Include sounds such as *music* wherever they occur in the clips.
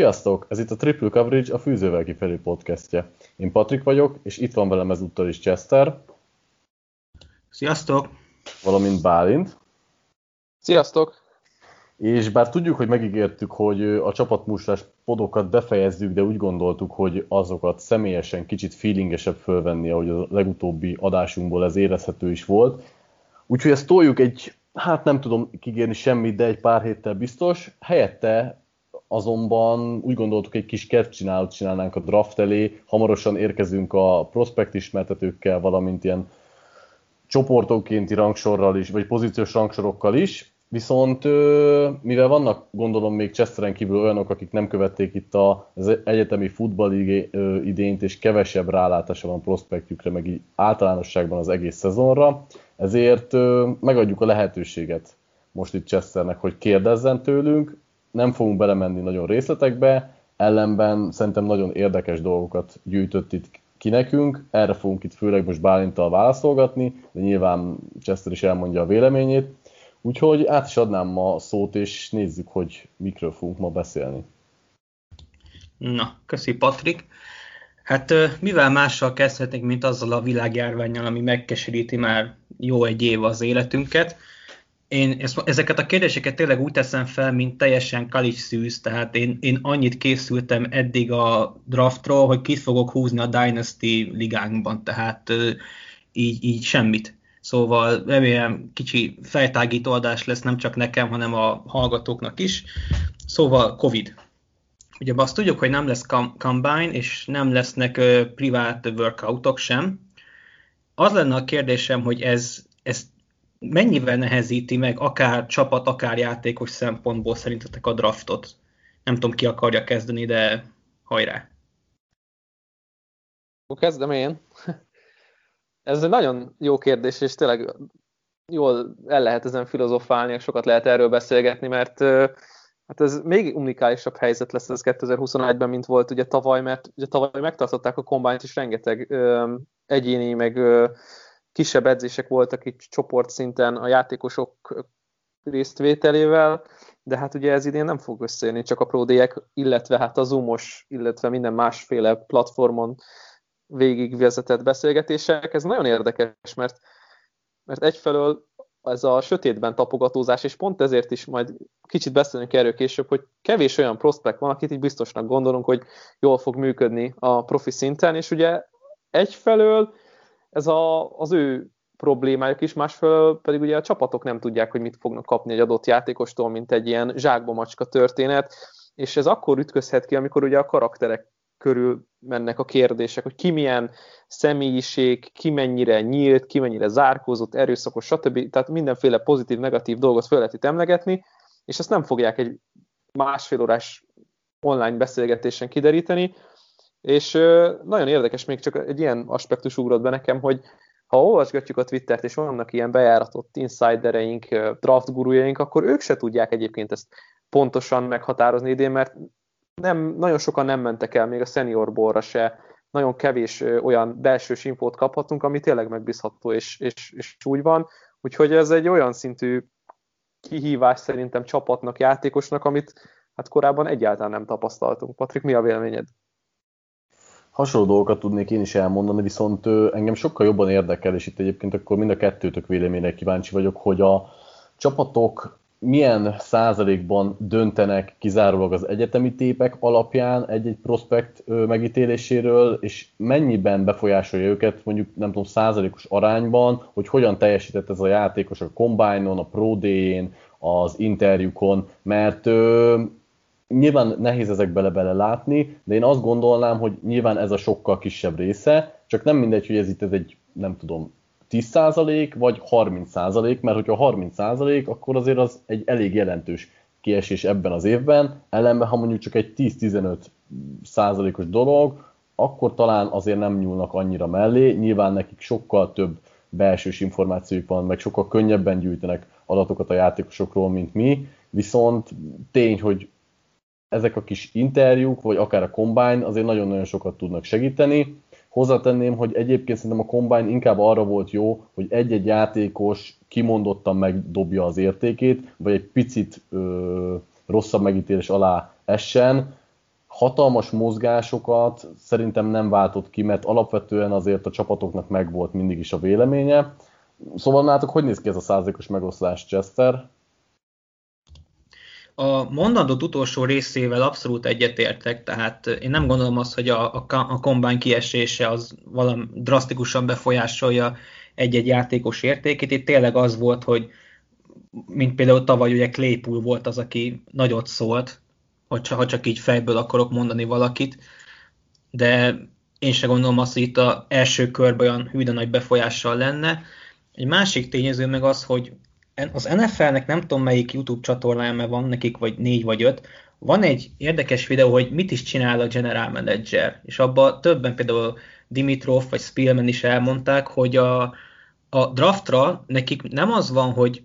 Sziasztok! Ez itt a Triple Coverage, a Fűzővel kifelé podcastje. Én Patrik vagyok, és itt van velem ezúttal is Chester. Sziasztok! Valamint Bálint. Sziasztok! És bár tudjuk, hogy megígértük, hogy a csapatmuslás podokat befejezzük, de úgy gondoltuk, hogy azokat személyesen kicsit feelingesebb fölvenni, ahogy a legutóbbi adásunkból ez érezhető is volt. Úgyhogy ezt toljuk egy, hát nem tudom kigérni semmit, de egy pár héttel biztos. Helyette azonban úgy gondoltuk, egy kis kertcsinálót csinálnánk a draft elé, hamarosan érkezünk a prospekt ismertetőkkel, valamint ilyen csoportokénti rangsorral is, vagy pozíciós rangsorokkal is, viszont mivel vannak gondolom még Chesteren kívül olyanok, akik nem követték itt az egyetemi futball idényt, és kevesebb rálátása van prospektjükre, meg így általánosságban az egész szezonra, ezért megadjuk a lehetőséget most itt Chesternek, hogy kérdezzen tőlünk, nem fogunk belemenni nagyon részletekbe, ellenben szerintem nagyon érdekes dolgokat gyűjtött itt ki nekünk, erre fogunk itt főleg most Bálintal válaszolgatni, de nyilván Chester is elmondja a véleményét, úgyhogy át is adnám ma a szót, és nézzük, hogy mikről fogunk ma beszélni. Na, köszi Patrik. Hát mivel mással kezdhetnénk, mint azzal a világjárványjal, ami megkeseríti már jó egy év az életünket, én ezeket a kérdéseket tényleg úgy teszem fel, mint teljesen kalis szűz, tehát én, én annyit készültem eddig a draftról, hogy kit fogok húzni a Dynasty ligánkban, tehát így, így semmit. Szóval remélem kicsi fejtágító adás lesz nem csak nekem, hanem a hallgatóknak is. Szóval Covid. Ugye azt tudjuk, hogy nem lesz combine, és nem lesznek uh, privát workoutok sem. Az lenne a kérdésem, hogy ez, ez mennyivel nehezíti meg akár csapat, akár játékos szempontból szerintetek a draftot? Nem tudom, ki akarja kezdeni, de hajrá! Kezdem én. Ez egy nagyon jó kérdés, és tényleg jól el lehet ezen filozofálni, és sokat lehet erről beszélgetni, mert hát ez még unikálisabb helyzet lesz ez 2021-ben, mint volt ugye tavaly, mert ugye tavaly megtartották a kombányt, és rengeteg egyéni, meg kisebb edzések voltak itt csoportszinten a játékosok résztvételével, de hát ugye ez idén nem fog összejönni, csak a pródéek, illetve hát a Zoomos, illetve minden másféle platformon végigvezetett beszélgetések. Ez nagyon érdekes, mert, mert egyfelől ez a sötétben tapogatózás, és pont ezért is majd kicsit beszélünk erről később, hogy kevés olyan prospekt van, akit így biztosnak gondolunk, hogy jól fog működni a profi szinten, és ugye egyfelől ez a, az ő problémájuk is, másfelől pedig ugye a csapatok nem tudják, hogy mit fognak kapni egy adott játékostól, mint egy ilyen zsákba macska történet, és ez akkor ütközhet ki, amikor ugye a karakterek körül mennek a kérdések, hogy ki milyen személyiség, ki mennyire nyílt, ki mennyire zárkózott, erőszakos, stb. Tehát mindenféle pozitív, negatív dolgot fel lehet itt emlegetni, és ezt nem fogják egy másfél órás online beszélgetésen kideríteni, és nagyon érdekes, még csak egy ilyen aspektus ugrott be nekem, hogy ha olvasgatjuk a Twittert, és vannak ilyen bejáratott insidereink, draft gurujaink, akkor ők se tudják egyébként ezt pontosan meghatározni idén, mert nem, nagyon sokan nem mentek el, még a senior borra se, nagyon kevés olyan belső infót kaphatunk, ami tényleg megbízható, és, és, és úgy van. Úgyhogy ez egy olyan szintű kihívás szerintem csapatnak, játékosnak, amit hát korábban egyáltalán nem tapasztaltunk. Patrik, mi a véleményed? Hasonló dolgokat tudnék én is elmondani, viszont engem sokkal jobban érdekel, és itt egyébként akkor mind a kettőtök véleményre kíváncsi vagyok, hogy a csapatok milyen százalékban döntenek kizárólag az egyetemi tépek alapján egy-egy prospekt megítéléséről, és mennyiben befolyásolja őket mondjuk nem tudom százalékos arányban, hogy hogyan teljesített ez a játékos a combine-on, a pro az interjúkon, mert nyilván nehéz ezek bele-bele látni, de én azt gondolnám, hogy nyilván ez a sokkal kisebb része, csak nem mindegy, hogy ez itt ez egy, nem tudom, 10% vagy 30%, mert hogyha 30% akkor azért az egy elég jelentős kiesés ebben az évben, ellenben ha mondjuk csak egy 10-15 százalékos dolog, akkor talán azért nem nyúlnak annyira mellé, nyilván nekik sokkal több belsős információjuk van, meg sokkal könnyebben gyűjtenek adatokat a játékosokról, mint mi, viszont tény, hogy ezek a kis interjúk, vagy akár a Combine azért nagyon-nagyon sokat tudnak segíteni. Hozzátenném, hogy egyébként szerintem a Combine inkább arra volt jó, hogy egy-egy játékos kimondottan megdobja az értékét, vagy egy picit ö, rosszabb megítélés alá essen. hatalmas mozgásokat szerintem nem váltott ki, mert alapvetően azért a csapatoknak megvolt mindig is a véleménye. Szóval nálatok hogy néz ki ez a százalékos megoszlás, Chester? A mondandót utolsó részével abszolút egyetértek, tehát én nem gondolom azt, hogy a, a, a kombány kiesése az valami drasztikusan befolyásolja egy-egy játékos értékét. Itt tényleg az volt, hogy mint például tavaly ugye Claypool volt az, aki nagyot szólt, hogyha, ha csak így fejből akarok mondani valakit, de én se gondolom azt, hogy itt az első körben olyan hűde nagy befolyással lenne. Egy másik tényező meg az, hogy az NFL-nek nem tudom melyik YouTube csatornája, van nekik vagy négy vagy öt, van egy érdekes videó, hogy mit is csinál a general manager, és abban többen például Dimitrov vagy Spielman is elmondták, hogy a, a draftra nekik nem az van, hogy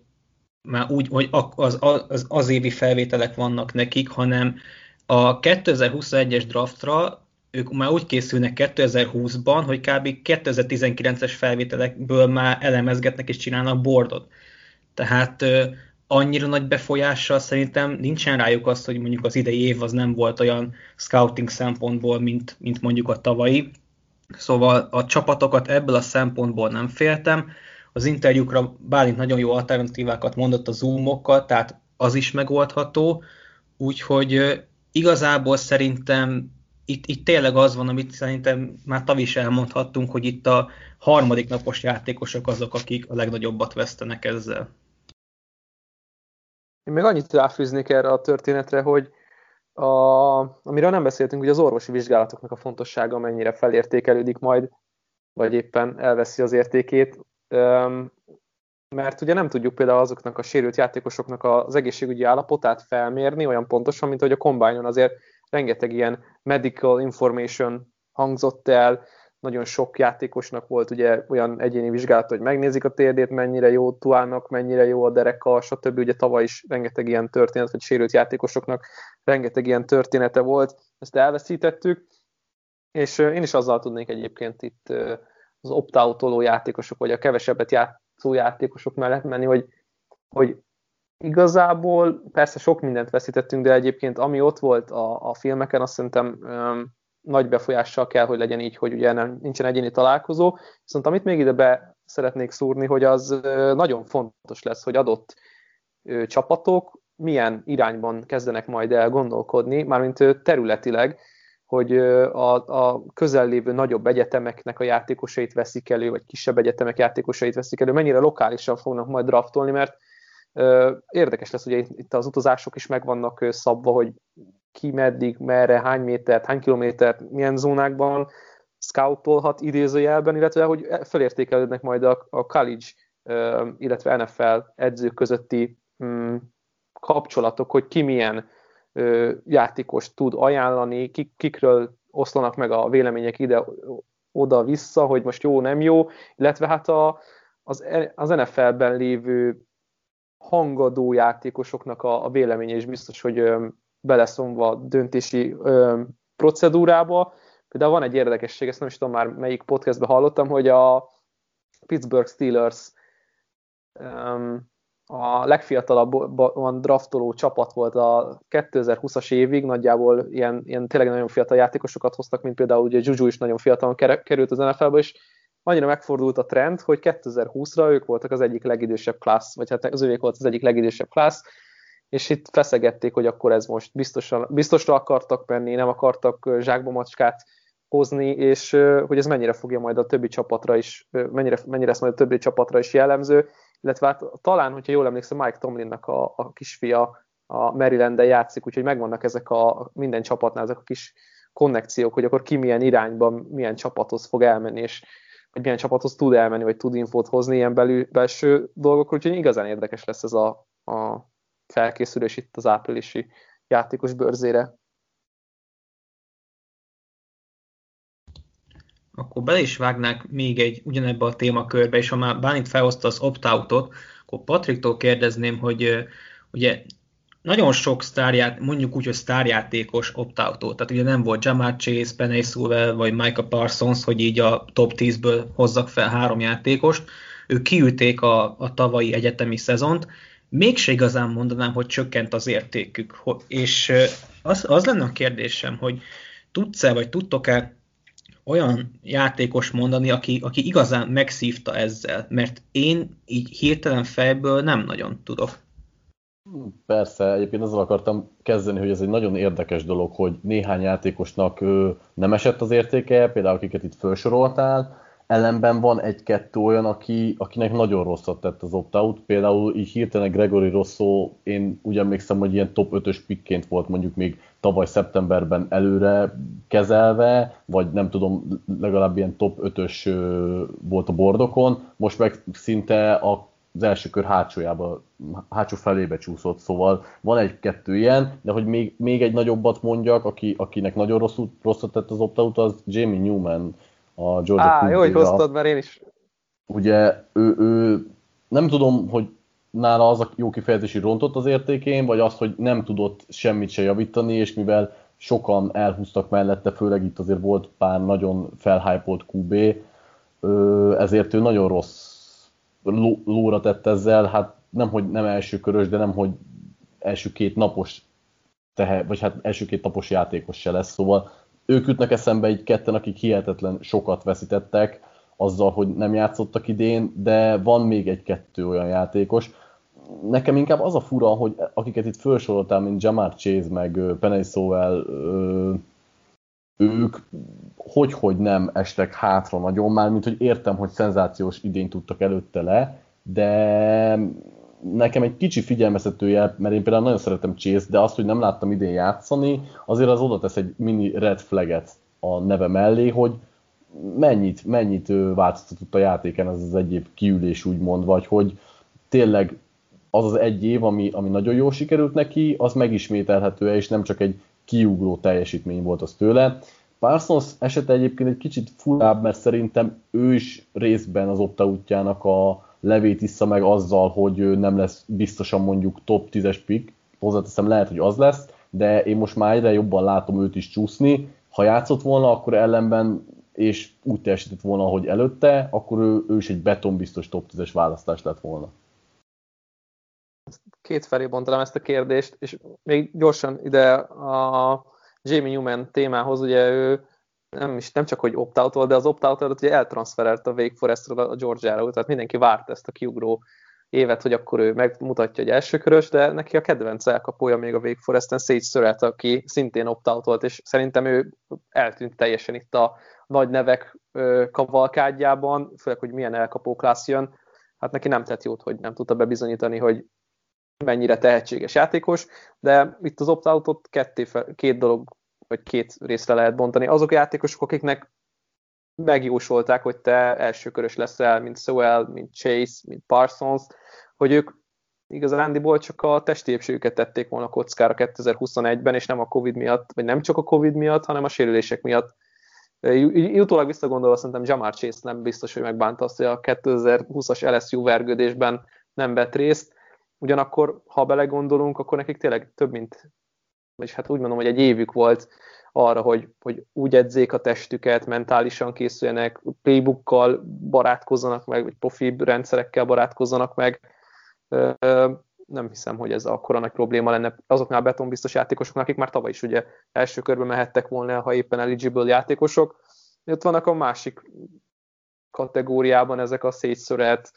már úgy, hogy az, az, az évi felvételek vannak nekik, hanem a 2021-es draftra ők már úgy készülnek 2020-ban, hogy kb. 2019-es felvételekből már elemezgetnek és csinálnak bordot. Tehát annyira nagy befolyással szerintem nincsen rájuk az, hogy mondjuk az idei év az nem volt olyan scouting szempontból, mint, mint mondjuk a tavalyi. Szóval a csapatokat ebből a szempontból nem féltem. Az interjúkra Bálint nagyon jó alternatívákat mondott a zoomokkal, tehát az is megoldható. Úgyhogy igazából szerintem itt, itt tényleg az van, amit szerintem már tav is elmondhattunk, hogy itt a harmadik napos játékosok azok, akik a legnagyobbat vesztenek ezzel. Én még annyit ráfűznék erre a történetre, hogy a, amiről nem beszéltünk, hogy az orvosi vizsgálatoknak a fontossága mennyire felértékelődik majd, vagy éppen elveszi az értékét. Mert ugye nem tudjuk például azoknak a sérült játékosoknak az egészségügyi állapotát felmérni olyan pontosan, mint hogy a kombányon azért rengeteg ilyen medical information hangzott el, nagyon sok játékosnak volt ugye olyan egyéni vizsgálat, hogy megnézik a térdét, mennyire jó tuának, mennyire jó a dereka, stb. Ugye tavaly is rengeteg ilyen történet, vagy sérült játékosoknak rengeteg ilyen története volt, ezt elveszítettük, és én is azzal tudnék egyébként itt az opt játékosok, vagy a kevesebbet játszó játékosok mellett menni, hogy, hogy igazából persze sok mindent veszítettünk, de egyébként ami ott volt a, a filmeken, azt szerintem nagy befolyással kell, hogy legyen így, hogy ugye nem, nincsen egyéni találkozó. Viszont amit még ide be szeretnék szúrni, hogy az nagyon fontos lesz, hogy adott csapatok milyen irányban kezdenek majd el gondolkodni, mármint területileg, hogy a, a közel nagyobb egyetemeknek a játékosait veszik elő, vagy kisebb egyetemek játékosait veszik elő, mennyire lokálisan fognak majd draftolni, mert Érdekes lesz, ugye itt az utazások is meg vannak szabva, hogy ki meddig, merre, hány métert, hány kilométert, milyen zónákban scoutolhat idézőjelben, illetve hogy felértékelődnek majd a, a college, illetve NFL edzők közötti mm, kapcsolatok, hogy ki milyen játékos tud ajánlani, kik, kikről oszlanak meg a vélemények ide, oda-vissza, hogy most jó, nem jó, illetve hát a, az, az NFL-ben lévő hangadó játékosoknak a, a véleménye is biztos, hogy beleszomva a döntési ö, procedúrába. Például van egy érdekesség, ezt nem is tudom már melyik podcastben hallottam, hogy a Pittsburgh Steelers ö, a legfiatalabban draftoló csapat volt a 2020-as évig, nagyjából ilyen, ilyen tényleg nagyon fiatal játékosokat hoztak, mint például ugye Juju is nagyon fiatalon került az NFL-be, és annyira megfordult a trend, hogy 2020-ra ők voltak az egyik legidősebb klassz, vagy hát az ők volt az egyik legidősebb klassz, és itt feszegették, hogy akkor ez most biztosan, biztosra akartak menni, nem akartak zsákba macskát hozni, és hogy ez mennyire fogja majd a többi csapatra is, mennyire, mennyire lesz majd a többi csapatra is jellemző, illetve hát talán, hogyha jól emlékszem, Mike Tomlinnak a, a kisfia a maryland játszik, úgyhogy megvannak ezek a minden csapatnál ezek a kis konnekciók, hogy akkor ki milyen irányban, milyen csapathoz fog elmenni, és hogy milyen csapathoz tud elmenni, vagy tud infót hozni ilyen belül, belső dolgokról, úgyhogy igazán érdekes lesz ez a, a felkészülés itt az áprilisi játékos bőrzére. Akkor bele is vágnák még egy ugyanebbe a témakörbe, és ha már Bánit felhozta az opt-outot, akkor Patriktól kérdezném, hogy ugye nagyon sok sztárját, mondjuk úgy, hogy sztárjátékos opt Tehát ugye nem volt Jamar Chase, Penny Sewell vagy Micah Parsons, hogy így a top 10-ből hozzak fel három játékost. Ők kiülték a, a tavalyi egyetemi szezont, mégse igazán mondanám, hogy csökkent az értékük. És az, az lenne a kérdésem, hogy tudsz-e, vagy tudtok-e olyan játékos mondani, aki, aki igazán megszívta ezzel, mert én így hirtelen fejből nem nagyon tudok. Persze, egyébként azzal akartam kezdeni, hogy ez egy nagyon érdekes dolog, hogy néhány játékosnak nem esett az értéke, például akiket itt felsoroltál, ellenben van egy-kettő olyan, aki, akinek nagyon rosszat tett az opt-out, például így hirtelen Gregory Rosso, én úgy emlékszem, hogy ilyen top 5-ös pikként volt mondjuk még tavaly szeptemberben előre kezelve, vagy nem tudom, legalább ilyen top 5-ös volt a bordokon, most meg szinte az első kör hátsójába, hátsó felébe csúszott, szóval van egy-kettő ilyen, de hogy még, még egy nagyobbat mondjak, aki, akinek nagyon rosszul, rosszat tett az opt-out, az Jamie Newman, a Georgia Á, jó, hogy hoztad, mert én is. Ugye ő, ő, nem tudom, hogy nála az a jó kifejezési rontott az értékén, vagy az, hogy nem tudott semmit se javítani, és mivel sokan elhúztak mellette, főleg itt azért volt pár nagyon felhypolt QB, ezért ő nagyon rossz lóra tett ezzel, hát nem, hogy nem első körös, de nem, hogy első két napos tehe, vagy hát első két napos játékos se lesz, szóval ők jutnak eszembe egy ketten, akik hihetetlen sokat veszítettek azzal, hogy nem játszottak idén, de van még egy-kettő olyan játékos. Nekem inkább az a fura, hogy akiket itt felsoroltál, mint Jamar Chase, meg Penny Sowell, ők hogy-hogy nem estek hátra nagyon, már mint hogy értem, hogy szenzációs idén tudtak előtte le, de nekem egy kicsi figyelmeztetője, mert én például nagyon szeretem Chase, de azt, hogy nem láttam idén játszani, azért az oda tesz egy mini red flaget a neve mellé, hogy mennyit, mennyit változtatott a játéken az az egyéb kiülés úgymond, vagy hogy tényleg az az egy év, ami, ami nagyon jól sikerült neki, az megismételhető és nem csak egy kiugró teljesítmény volt az tőle. Parsons esete egyébként egy kicsit furább, mert szerintem ő is részben az optautjának a, levét issza meg azzal, hogy nem lesz biztosan mondjuk top 10-es pick, hozzáteszem lehet, hogy az lesz, de én most már egyre jobban látom őt is csúszni. Ha játszott volna, akkor ellenben és úgy teljesített volna, ahogy előtte, akkor ő, ő is egy betonbiztos top 10-es választás lett volna. Két felé bontanám ezt a kérdést, és még gyorsan ide a Jamie Newman témához, ugye ő nem, is, nem csak, hogy opt de az opt out ugye eltranszferelt a Wake Forestről a Georgia-ra, tehát mindenki várt ezt a kiugró évet, hogy akkor ő megmutatja, hogy elsőkörös, de neki a kedvenc elkapója még a Wake Foresten Sage Surratt, aki szintén opt volt, és szerintem ő eltűnt teljesen itt a nagy nevek kavalkádjában, főleg, hogy milyen elkapó klassz jön. Hát neki nem tett jót, hogy nem tudta bebizonyítani, hogy mennyire tehetséges játékos, de itt az opt-outot két dolog vagy két részre lehet bontani. Azok a játékosok, akiknek megjósolták, hogy te elsőkörös leszel, mint Sowell, mint Chase, mint Parsons, hogy ők igazándiból csak a testi épségüket tették volna kockára 2021-ben, és nem a Covid miatt, vagy nem csak a Covid miatt, hanem a sérülések miatt. Utólag visszagondolva szerintem Jamar Chase nem biztos, hogy megbánta azt, hogy a 2020-as LSU vergődésben nem vett részt. Ugyanakkor, ha belegondolunk, akkor nekik tényleg több mint vagyis hát úgy mondom, hogy egy évük volt arra, hogy, hogy úgy edzék a testüket, mentálisan készüljenek, playbookkal barátkozzanak meg, vagy profi rendszerekkel barátkozzanak meg. Nem hiszem, hogy ez akkora nagy probléma lenne azoknál betonbiztos játékosoknak, akik már tavaly is ugye első körben mehettek volna, ha éppen eligible játékosok. Ott vannak a másik kategóriában ezek a szétszöret,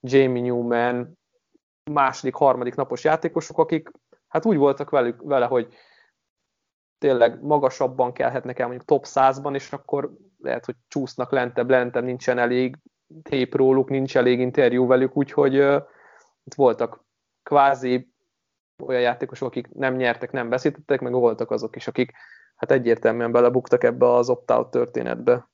Jamie Newman, második, harmadik napos játékosok, akik hát úgy voltak velük, vele, hogy tényleg magasabban kelhetnek el mondjuk top 100-ban, és akkor lehet, hogy csúsznak lentebb, lentebb, nincsen elég tép róluk, nincs elég interjú velük, úgyhogy uh, itt voltak kvázi olyan játékosok, akik nem nyertek, nem veszítettek, meg voltak azok is, akik hát egyértelműen belebuktak ebbe az opt-out történetbe.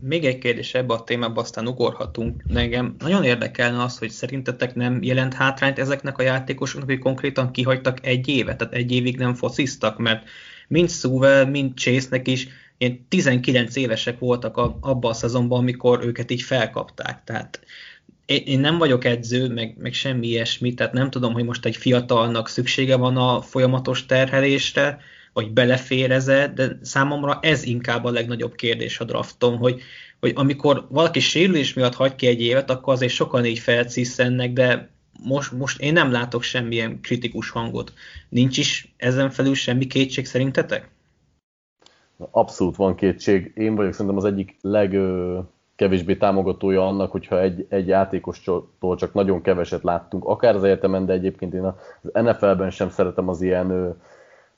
Még egy kérdés ebbe a témába, aztán ugorhatunk. Nekem nagyon érdekelne az, hogy szerintetek nem jelent hátrányt ezeknek a játékosoknak, hogy konkrétan kihagytak egy évet, tehát egy évig nem fociztak, mert mind Sewell, mind Chase-nek is ilyen 19 évesek voltak a, abban a szezonban, amikor őket így felkapták. Tehát én nem vagyok edző, meg, meg semmi ilyesmi, tehát nem tudom, hogy most egy fiatalnak szüksége van a folyamatos terhelésre, vagy beleféreze, de számomra ez inkább a legnagyobb kérdés a drafton, hogy, hogy amikor valaki sérülés miatt hagy ki egy évet, akkor azért sokan így felcisszennek, de most, most én nem látok semmilyen kritikus hangot. Nincs is ezen felül semmi kétség szerintetek? Abszolút van kétség. Én vagyok szerintem az egyik legkevésbé támogatója annak, hogyha egy, egy játékostól csak nagyon keveset láttunk, akár az egyetemen, de egyébként én az NFL-ben sem szeretem az ilyen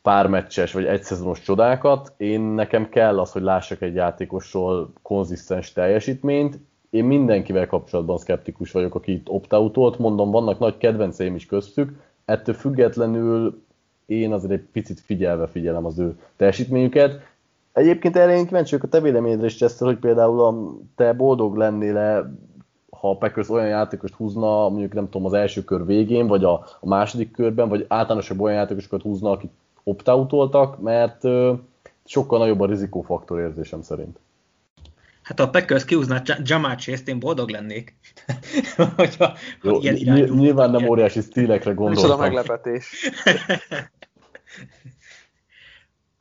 pármeccses vagy egyszezonos csodákat. Én nekem kell az, hogy lássak egy játékosról konzisztens teljesítményt. Én mindenkivel kapcsolatban szkeptikus vagyok, aki itt opt mondom, vannak nagy kedvenceim is köztük, ettől függetlenül én azért egy picit figyelve figyelem az ő teljesítményüket. Egyébként erre én kíváncsi a te véleményedre is, Chester, hogy például a, te boldog lennél -e, ha a Packers olyan játékost húzna, mondjuk nem tudom, az első kör végén, vagy a, a második körben, vagy általánosabb olyan játékosokat húzna, akik opt mert sokkal nagyobb a rizikófaktor érzésem szerint. Hát a Packers kiúzná Jamal Chase-t, én boldog lennék. *laughs* Hogyha, Jó, ilyen nyilván nem óriási stílekre gondoltam. Micsoda meglepetés. *laughs*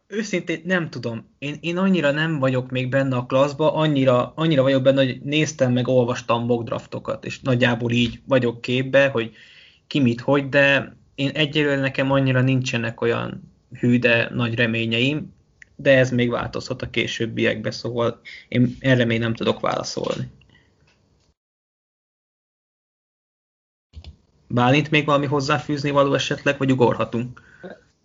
őszintén nem tudom. Én, én annyira nem vagyok még benne a klaszba, annyira, annyira vagyok benne, hogy néztem meg, olvastam mock draftokat, és nagyjából így vagyok képbe, hogy ki mit, hogy, de én egyelőre nekem annyira nincsenek olyan hű, de nagy reményeim, de ez még változhat a későbbiekbe, szóval én erre még nem tudok válaszolni. Bálint még valami hozzáfűzni való esetleg, vagy ugorhatunk?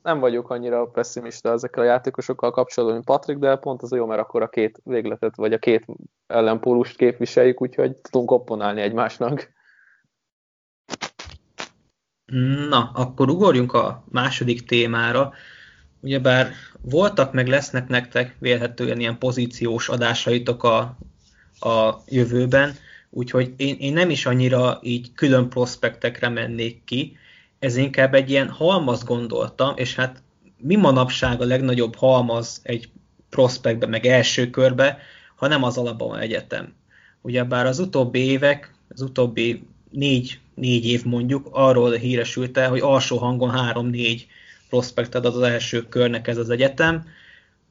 nem vagyok annyira pessimista ezekkel a játékosokkal kapcsolatban, mint Patrick, de pont az jó, mert akkor a két végletet, vagy a két ellenpólust képviseljük, úgyhogy tudunk opponálni egymásnak. Na, akkor ugorjunk a második témára. Ugyebár voltak meg lesznek nektek vélhetően ilyen pozíciós adásaitok a, a jövőben, úgyhogy én, én nem is annyira így külön prospektekre mennék ki, ez inkább egy ilyen halmaz gondoltam, és hát mi manapság a legnagyobb halmaz egy prospektbe, meg első körbe, ha nem az Alabama Egyetem. Ugyebár az utóbbi évek, az utóbbi négy, négy év mondjuk arról híresült el, hogy alsó hangon három-négy prospektet ad az első körnek ez az egyetem.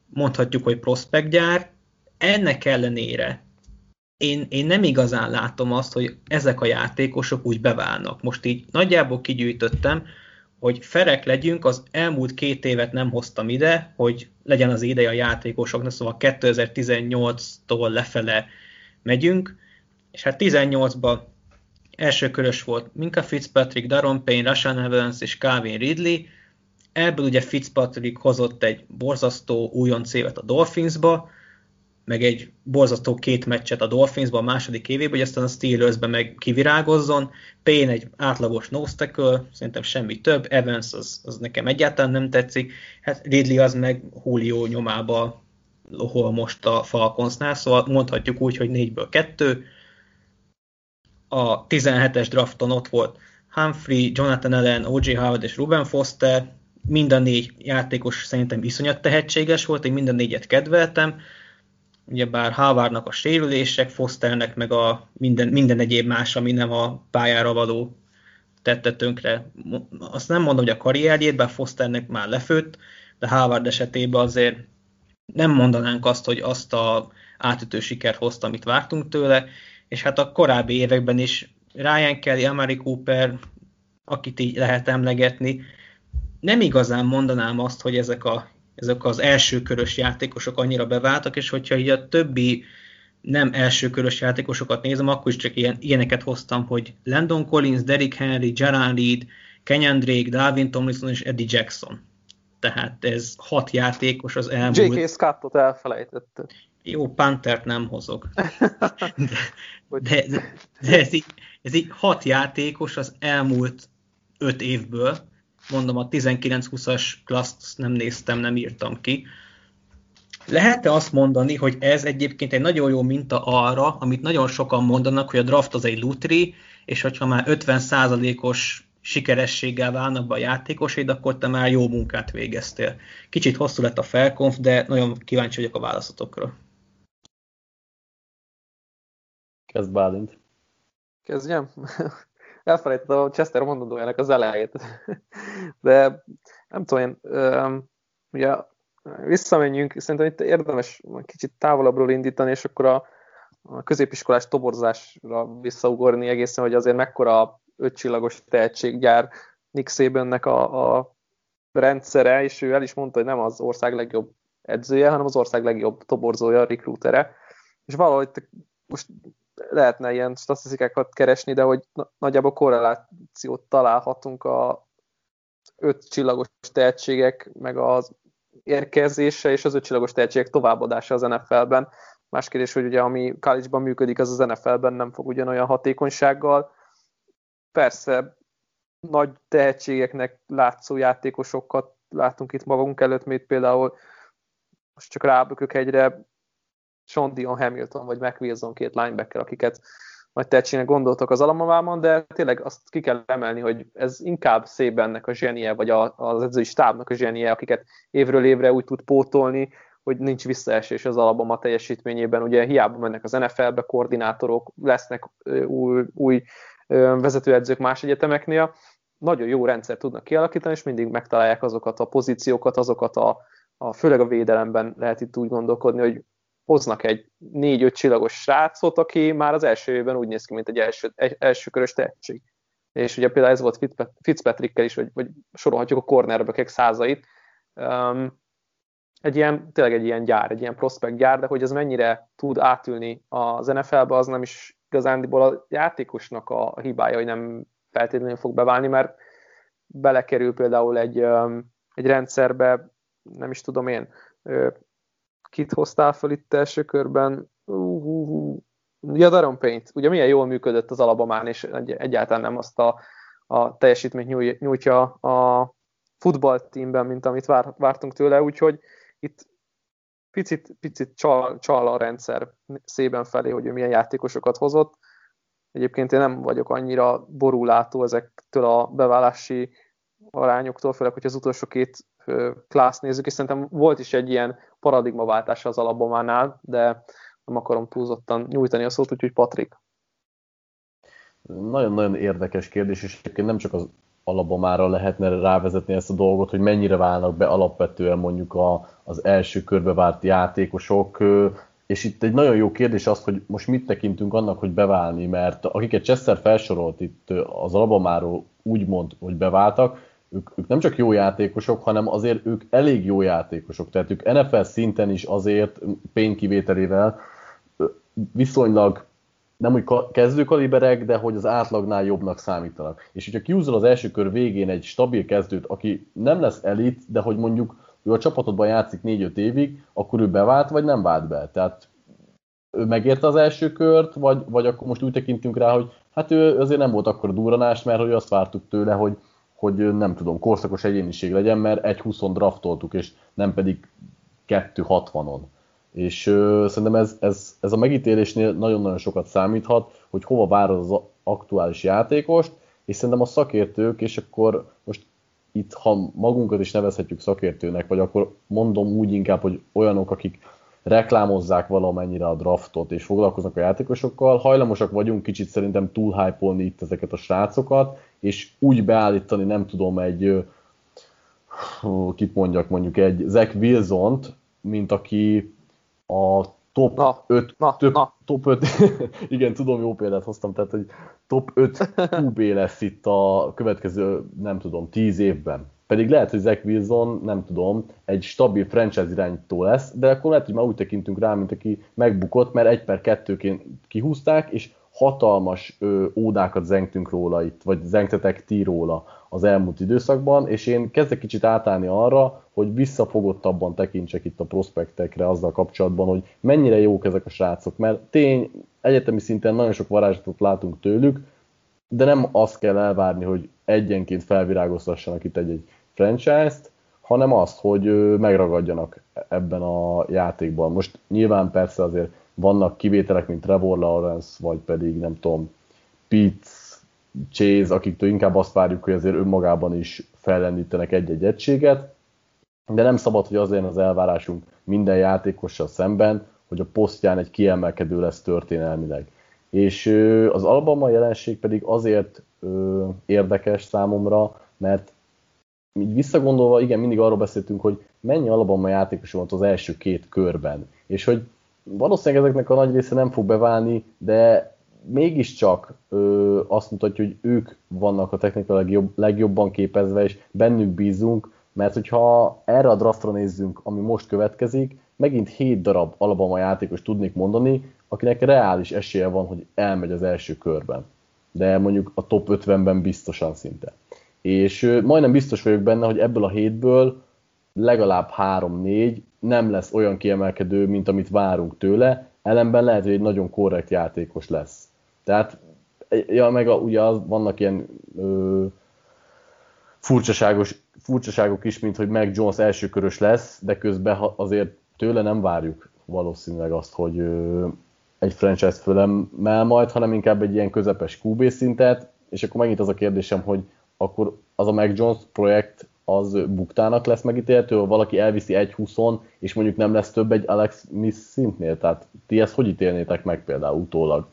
Mondhatjuk, hogy prospektgyár. Ennek ellenére én, én nem igazán látom azt, hogy ezek a játékosok úgy beválnak. Most így nagyjából kigyűjtöttem, hogy ferek legyünk, az elmúlt két évet nem hoztam ide, hogy legyen az ideje a játékosoknak, szóval 2018-tól lefele megyünk, és hát 18-ban első körös volt Minka Fitzpatrick, Daron Payne, Rashan Evans és Calvin Ridley, ebből ugye Fitzpatrick hozott egy borzasztó újonc évet a Dolphinsba, meg egy borzasztó két meccset a Dolphinsban a második évében, hogy aztán a Steelersben meg kivirágozzon. Payne egy átlagos nose tackle, szerintem semmi több, Evans az, az nekem egyáltalán nem tetszik, hát Ridley az meg Julio nyomába hol most a Falconsnál, szóval mondhatjuk úgy, hogy négyből kettő. A 17-es drafton ott volt Humphrey, Jonathan Allen, O.J. Howard és Ruben Foster, mind a négy játékos szerintem iszonyat tehetséges volt, én mind a négyet kedveltem, ugyebár Hávárnak a sérülések, Fosternek meg a minden, minden egyéb más, ami nem a pályára való tette tönkre. Azt nem mondom, hogy a karrierjét, bár Fosternek már lefőtt, de Hávard esetében azért nem mondanánk azt, hogy azt a átütő sikert hozta, amit vártunk tőle, és hát a korábbi években is Ryan Kelly, Amari Cooper, akit így lehet emlegetni, nem igazán mondanám azt, hogy ezek a ezek az első körös játékosok annyira beváltak, és hogyha így a többi nem első körös játékosokat nézem, akkor is csak ilyen, ilyeneket hoztam, hogy Landon Collins, Derrick Henry, Jaran Reed, Kenyan Drake, Dalvin Tomlinson és Eddie Jackson. Tehát ez hat játékos az elmúlt... J.K. Scottot elfelejtette. Jó, Panthert nem hozok. *laughs* De, de, de ez, így, ez így hat játékos az elmúlt öt évből, mondom, a 19-20-as klaszt nem néztem, nem írtam ki. Lehet-e azt mondani, hogy ez egyébként egy nagyon jó minta arra, amit nagyon sokan mondanak, hogy a draft az egy lutri, és hogyha már 50%-os sikerességgel válnak be a játékosaid, akkor te már jó munkát végeztél. Kicsit hosszú lett a felkonf, de nagyon kíváncsi vagyok a válaszatokra. Kezd Bálint. Kezdjem? Elfelejtettem a Chester mondandójának az elejét. *laughs* De nem tudom, én, ugye visszamenjünk, szerintem itt érdemes kicsit távolabbról indítani, és akkor a, a középiskolás toborzásra visszaugorni egészen, hogy azért mekkora ötcsillagos tehetséggyár Nick Sabannek a, a rendszere, és ő el is mondta, hogy nem az ország legjobb edzője, hanem az ország legjobb toborzója, recruitere. És valahogy most lehetne ilyen statisztikákat keresni, de hogy nagyjából korrelációt találhatunk a öt csillagos tehetségek, meg az érkezése és az öt csillagos tehetségek továbbadása az NFL-ben. Más kérdés, hogy ugye ami college-ban működik, az az NFL-ben nem fog ugyanolyan hatékonysággal. Persze nagy tehetségeknek látszó játékosokat látunk itt magunk előtt, mint például most csak rábökök egyre Sean Dion Hamilton vagy Mac két linebacker, akiket nagy tehetségnek gondoltak az Alamavában, de tényleg azt ki kell emelni, hogy ez inkább ennek a zsenie, vagy a, az edzői stábnak a zsenie, akiket évről évre úgy tud pótolni, hogy nincs visszaesés az Alabama teljesítményében. Ugye hiába mennek az NFL-be koordinátorok, lesznek új, új vezetőedzők más egyetemeknél, nagyon jó rendszer tudnak kialakítani, és mindig megtalálják azokat a pozíciókat, azokat a, a főleg a védelemben lehet itt úgy gondolkodni, hogy hoznak egy négy-öt csillagos srácot, aki már az első évben úgy néz ki, mint egy első, egy, első körös tehetség. És ugye például ez volt Fitzpatrickkel is, vagy, vagy sorolhatjuk a cornerbackek százait. Um, egy ilyen, tényleg egy ilyen gyár, egy ilyen prospect gyár, de hogy ez mennyire tud átülni az NFL-be, az nem is igazándiból a játékosnak a hibája, hogy nem feltétlenül fog beválni, mert belekerül például egy, egy rendszerbe, nem is tudom én, kit hoztál fel itt első körben? Uh, uh, uh. Ja, Daron Paint. Ugye milyen jól működött az Alabamán, és egyáltalán nem azt a, a teljesítményt nyújtja a futballteamben, mint amit vár, vártunk tőle, úgyhogy itt picit, picit csal, csal a rendszer szében felé, hogy ő milyen játékosokat hozott. Egyébként én nem vagyok annyira borulátó ezektől a beválási arányoktól, főleg, hogy az utolsó két klász nézzük, és szerintem volt is egy ilyen paradigmaváltás az alabománál, de nem akarom túlzottan nyújtani a szót, úgyhogy Patrik. Nagyon-nagyon érdekes kérdés, és egyébként nem csak az alabomára lehetne rávezetni ezt a dolgot, hogy mennyire válnak be alapvetően mondjuk a, az első körbe várt játékosok, és itt egy nagyon jó kérdés az, hogy most mit tekintünk annak, hogy beválni, mert akiket Chester felsorolt itt az alabomáról úgy mond, hogy beváltak, ők, ők nem csak jó játékosok, hanem azért ők elég jó játékosok. Tehát ők NFL szinten is azért, pénz kivételével viszonylag nem úgy kezdőkaliberek, de hogy az átlagnál jobbnak számítanak. És hogyha kiúzol az első kör végén egy stabil kezdőt, aki nem lesz elit, de hogy mondjuk ő a csapatodban játszik 4-5 évig, akkor ő bevált, vagy nem vált be. Tehát ő megérte az első kört, vagy, vagy akkor most úgy tekintünk rá, hogy hát ő azért nem volt akkor duranás, mert hogy azt vártuk tőle, hogy hogy nem tudom, korszakos egyéniség legyen, mert egy 20 draftoltuk, és nem pedig 260-on. És ö, szerintem ez, ez, ez a megítélésnél nagyon-nagyon sokat számíthat, hogy hova várod az aktuális játékost, és szerintem a szakértők, és akkor most itt, ha magunkat is nevezhetjük szakértőnek, vagy akkor mondom úgy inkább, hogy olyanok, akik reklámozzák valamennyire a draftot, és foglalkoznak a játékosokkal, hajlamosak vagyunk kicsit szerintem túl hype itt ezeket a srácokat, és úgy beállítani, nem tudom, egy kit mondjak, mondjuk egy Zach wilson mint aki a top na, 5, na, több, na. top 5, *laughs* igen, tudom, jó példát hoztam, tehát hogy top 5 *laughs* QB lesz itt a következő, nem tudom, 10 évben. Pedig lehet, hogy Zach Wilson, nem tudom, egy stabil franchise irányító lesz, de akkor lehet, hogy már úgy tekintünk rá, mint aki megbukott, mert egy per kettőként kihúzták, és hatalmas ö, ódákat zengtünk róla itt, vagy zengtetek ti róla az elmúlt időszakban, és én kezdek kicsit átállni arra, hogy visszafogottabban tekintsek itt a prospektekre azzal kapcsolatban, hogy mennyire jók ezek a srácok, mert tény, egyetemi szinten nagyon sok varázslatot látunk tőlük, de nem azt kell elvárni, hogy egyenként felvirágoztassanak itt egy-egy franchise-t, hanem azt, hogy megragadjanak ebben a játékban. Most nyilván persze azért vannak kivételek, mint Trevor Lawrence, vagy pedig nem tudom, Pitts, Chase, akiktől inkább azt várjuk, hogy azért önmagában is fellendítenek egy-egy egységet, de nem szabad, hogy az legyen az elvárásunk minden játékossal szemben, hogy a posztján egy kiemelkedő lesz történelmileg. És az Alabama jelenség pedig azért érdekes számomra, mert így visszagondolva, igen, mindig arról beszéltünk, hogy mennyi Alabama játékos volt az első két körben, és hogy valószínűleg ezeknek a nagy része nem fog beválni, de mégiscsak ö, azt mutatja, hogy ők vannak a technika legjobb, legjobban képezve, és bennük bízunk, mert hogyha erre a draftra nézzünk, ami most következik, megint 7 darab Alabama játékos tudnék mondani, akinek reális esélye van, hogy elmegy az első körben. De mondjuk a top 50-ben biztosan szinte. És majdnem biztos vagyok benne, hogy ebből a hétből legalább 3-4 nem lesz olyan kiemelkedő, mint amit várunk tőle, ellenben lehet, hogy egy nagyon korrekt játékos lesz. Tehát, ja, meg a, ugye az, vannak ilyen ö, furcsaságos, furcsaságok is, mint hogy meg Jones elsőkörös lesz, de közben azért tőle nem várjuk valószínűleg azt, hogy ö, egy franchise fölemmel majd, hanem inkább egy ilyen közepes QB szintet, és akkor megint az a kérdésem, hogy akkor az a Mac Jones projekt az buktának lesz megítélhető, ha valaki elviszi egy 20 és mondjuk nem lesz több egy Alex Smith szintnél? Tehát ti ezt hogy ítélnétek meg például utólag?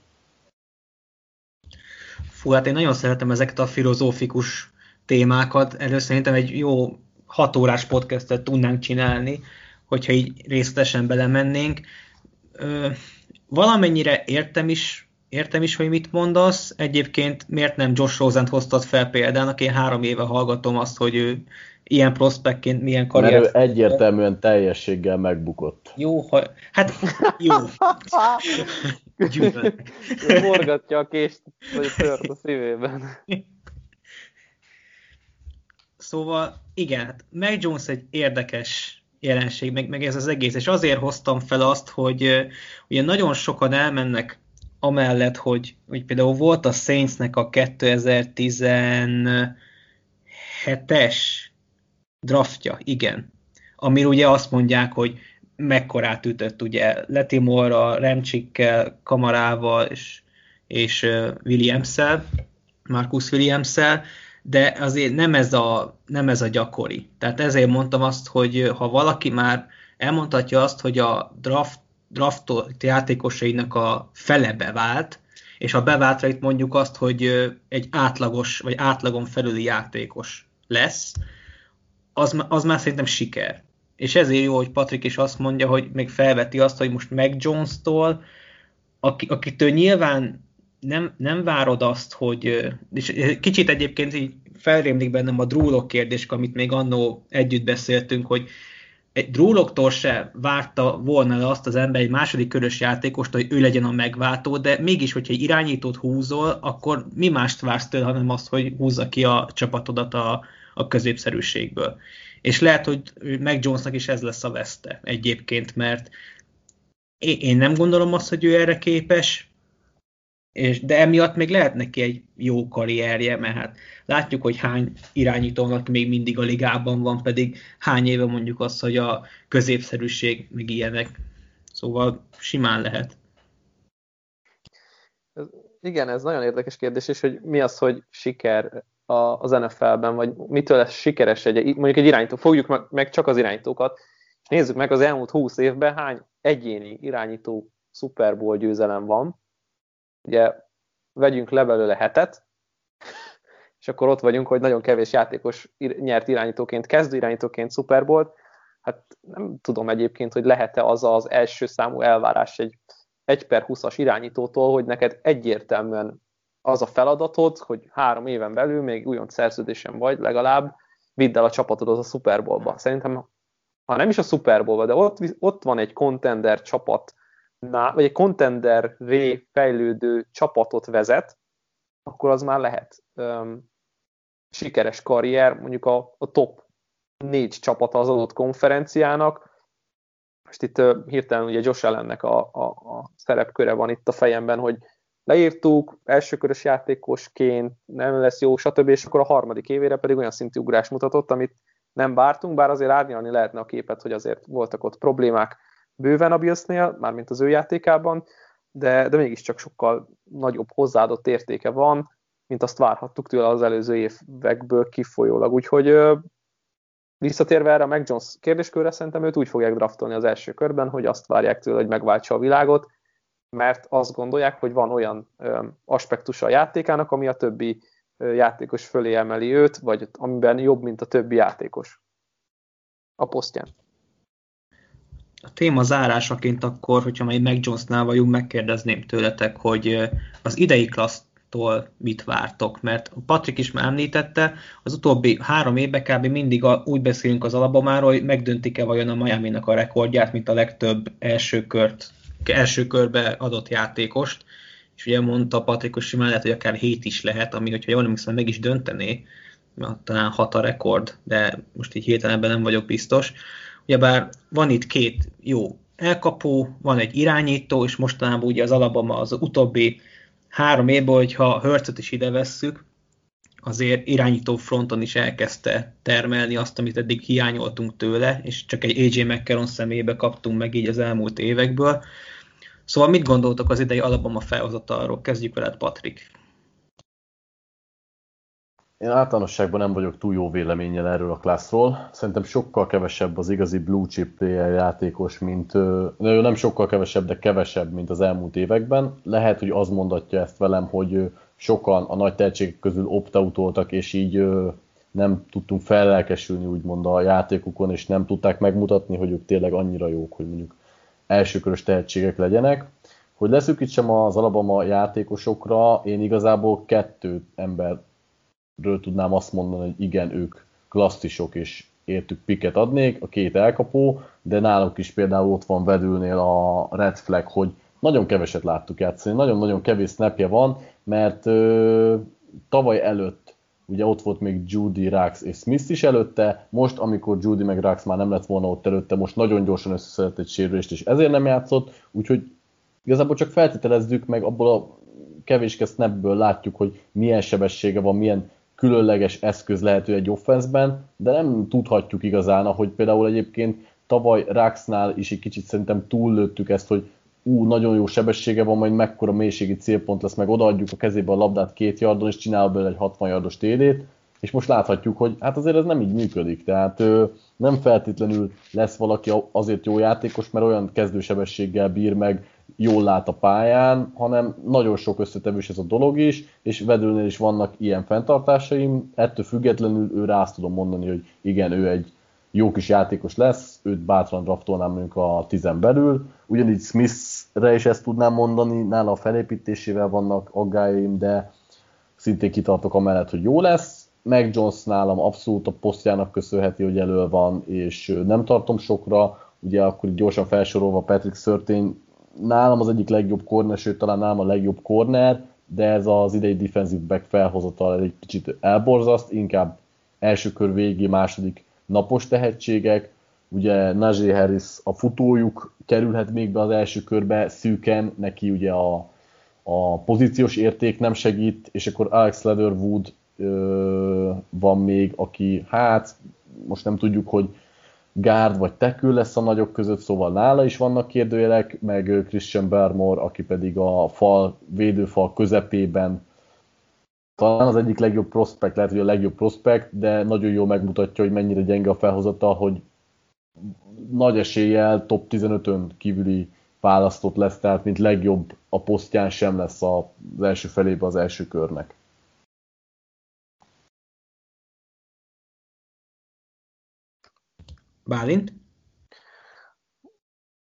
Fú, hát én nagyon szeretem ezeket a filozófikus témákat. Először szerintem egy jó hat órás podcastet tudnánk csinálni, hogyha így részletesen belemennénk. Ö, valamennyire értem is, értem is, hogy mit mondasz. Egyébként miért nem Josh Rosen hoztad fel példának? Én három éve hallgatom azt, hogy ő ilyen prospektként milyen karriert... Mert ő egyértelműen teljességgel megbukott. Jó, ha... hát jó. Forgatja a kést, vagy tört a szívében. Szóval igen, hát Meg Jones egy érdekes jelenség, meg, meg ez az egész, és azért hoztam fel azt, hogy ugye nagyon sokan elmennek amellett, hogy, hogy például volt a Saintsnek a 2017-es draftja, igen, ami ugye azt mondják, hogy mekkorát ütött ugye Letimorra, Remcsikkel, Kamarával és, és Williams-szel, Marcus Williams-szel, de azért nem ez, a, nem ez a gyakori. Tehát ezért mondtam azt, hogy ha valaki már elmondhatja azt, hogy a draft, draftolt játékosainak a fele bevált, és a beváltra itt mondjuk azt, hogy egy átlagos, vagy átlagon felüli játékos lesz, az, az már szerintem siker. És ezért jó, hogy Patrik is azt mondja, hogy még felveti azt, hogy most meg Jones-tól, aki, akitől nyilván nem, nem várod azt, hogy, és kicsit egyébként így felrémlik bennem a drúlok kérdés, amit még annó együtt beszéltünk, hogy egy drúloktól se várta volna azt az ember egy második körös játékost, hogy ő legyen a megváltó, de mégis, hogyha egy irányítót húzol, akkor mi mást vársz tőle, hanem azt, hogy húzza ki a csapatodat a, a középszerűségből. És lehet, hogy meg Jonesnak is ez lesz a veszte egyébként, mert én nem gondolom azt, hogy ő erre képes, és, de emiatt még lehet neki egy jó karrierje, mert hát látjuk, hogy hány irányítónak még mindig a ligában van, pedig hány éve mondjuk azt, hogy a középszerűség meg ilyenek. Szóval simán lehet. Igen, ez nagyon érdekes kérdés, és hogy mi az, hogy siker az NFL-ben, vagy mitől lesz sikeres egy, mondjuk egy irányító, fogjuk meg, meg csak az irányítókat, és nézzük meg az elmúlt 20 évben hány egyéni irányító Super Bowl győzelem van. Ugye vegyünk le belőle hetet, *laughs* és akkor ott vagyunk, hogy nagyon kevés játékos nyert irányítóként, kezdő irányítóként Super Bowl-t. Hát nem tudom egyébként, hogy lehet-e az az első számú elvárás egy 1 per 20-as irányítótól, hogy neked egyértelműen az a feladatod, hogy három éven belül még újon szerződésen vagy, legalább vidd el a csapatodat a Super Bowl-ba. Szerintem, ha nem is a Super Bowl-ba, de ott, ott van egy contender csapat, vagy egy contender ré fejlődő csapatot vezet, akkor az már lehet um, sikeres karrier, mondjuk a, a top négy csapat az adott konferenciának. Most itt uh, hirtelen ugye Josh Allennek a, a, a szerepköre van itt a fejemben, hogy leírtuk, elsőkörös játékosként nem lesz jó, stb. És akkor a harmadik évére pedig olyan szintű ugrás mutatott, amit nem vártunk, bár azért árnyalni lehetne a képet, hogy azért voltak ott problémák bőven a Billsnél, mármint az ő játékában, de, de mégiscsak sokkal nagyobb hozzáadott értéke van, mint azt várhattuk tőle az előző évekből kifolyólag. Úgyhogy visszatérve erre a Mac Jones kérdéskörre, szerintem őt úgy fogják draftolni az első körben, hogy azt várják tőle, hogy megváltsa a világot, mert azt gondolják, hogy van olyan aspektusa a játékának, ami a többi játékos fölé emeli őt, vagy amiben jobb, mint a többi játékos a posztján. A téma zárásaként akkor, hogyha majd Meg Jonesnál vagyunk, megkérdezném tőletek, hogy az idei klassztól mit vártok, mert Patrik is már említette, az utóbbi három évben kb. mindig úgy beszélünk az Alabamáról, hogy megdöntik-e vajon a miami a rekordját, mint a legtöbb első, kört, első körbe adott játékost, és ugye mondta Patrik, hogy simán lehet, hogy akár hét is lehet, ami, hogyha jól emlékszem, meg is döntené, talán hat a rekord, de most így héten ebben nem vagyok biztos. Ugyebár van itt két jó elkapó, van egy irányító, és mostanában ugye az Alabama az utóbbi három évben, hogyha Hörcet is ide vesszük, azért irányító fronton is elkezdte termelni azt, amit eddig hiányoltunk tőle, és csak egy AJ McCarron szemébe kaptunk meg így az elmúlt évekből. Szóval mit gondoltok az idei Alabama felhozatalról? Kezdjük veled, Patrik. Én általánosságban nem vagyok túl jó véleménnyel erről a klasszról. Szerintem sokkal kevesebb az igazi blue chip player játékos, mint nem sokkal kevesebb, de kevesebb, mint az elmúlt években. Lehet, hogy az mondatja ezt velem, hogy sokan a nagy tehetségek közül opt és így nem tudtunk fellelkesülni úgymond a játékukon, és nem tudták megmutatni, hogy ők tényleg annyira jók, hogy mondjuk elsőkörös tehetségek legyenek. Hogy leszűkítsem az Alabama játékosokra, én igazából kettő ember ről tudnám azt mondani, hogy igen, ők klasszisok, és értük piket adnék, a két elkapó, de náluk is például ott van vedülnél a red flag, hogy nagyon keveset láttuk játszani, nagyon-nagyon kevés snapje van, mert ö, tavaly előtt ugye ott volt még Judy, Rax és Smith is előtte, most, amikor Judy meg Rax már nem lett volna ott előtte, most nagyon gyorsan összeszedett egy sérülést, és ezért nem játszott, úgyhogy igazából csak feltételezzük meg abból a kevéske snapből látjuk, hogy milyen sebessége van, milyen különleges eszköz lehető egy offenszben, de nem tudhatjuk igazán, hogy például egyébként tavaly Raxnál is egy kicsit szerintem túllőttük ezt, hogy ú, nagyon jó sebessége van, majd mekkora mélységi célpont lesz, meg odaadjuk a kezébe a labdát két yardon, és csinál belőle egy 60 yardos TD-t, és most láthatjuk, hogy hát azért ez nem így működik, tehát ö, nem feltétlenül lesz valaki azért jó játékos, mert olyan kezdősebességgel bír meg, jól lát a pályán, hanem nagyon sok összetevős ez a dolog is, és Vedülnél is vannak ilyen fenntartásaim, ettől függetlenül ő rá azt tudom mondani, hogy igen, ő egy jó kis játékos lesz, őt bátran draftolnám mondjuk a tizen belül, ugyanígy Smithre is ezt tudnám mondani, nála a felépítésével vannak aggájaim, de szintén kitartok amellett, hogy jó lesz, meg Jones nálam abszolút a posztjának köszönheti, hogy elő van, és nem tartom sokra, ugye akkor gyorsan felsorolva Patrick Szörtény nálam az egyik legjobb corner, sőt talán nálam a legjobb corner, de ez az idei defensive back felhozatal egy kicsit elborzaszt, inkább első kör végi, második napos tehetségek, ugye Najee Harris a futójuk kerülhet még be az első körbe szűken, neki ugye a, a pozíciós érték nem segít, és akkor Alex Leatherwood ö, van még, aki hát most nem tudjuk, hogy gárd vagy tekül lesz a nagyok között, szóval nála is vannak kérdőjelek, meg Christian Bermore, aki pedig a fal, védőfal közepében talán az egyik legjobb prospekt, lehet, hogy a legjobb prospekt, de nagyon jól megmutatja, hogy mennyire gyenge a felhozata, hogy nagy eséllyel top 15-ön kívüli választott lesz, tehát mint legjobb a posztján sem lesz az első felébe az első körnek. Bálint?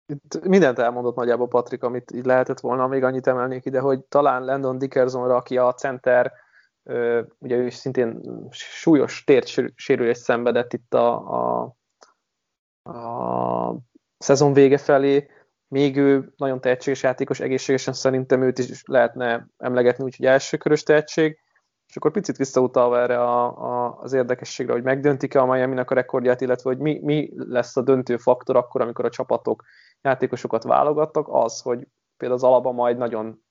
Itt mindent elmondott nagyjából Patrik, amit így lehetett volna, még annyit emelnék ide, hogy talán Landon Dickersonra, aki a center, ugye ő is szintén súlyos tértsérülést szenvedett itt a, a, a szezon vége felé, még ő nagyon tehetséges játékos, egészségesen szerintem őt is lehetne emlegetni, úgyhogy elsőkörös tehetség, és akkor picit visszautalva erre a, a, az érdekességre, hogy megdöntik-e a miami a rekordját, illetve hogy mi, mi lesz a döntő faktor akkor, amikor a csapatok játékosokat válogattak, az, hogy például az Alaba majd nagyon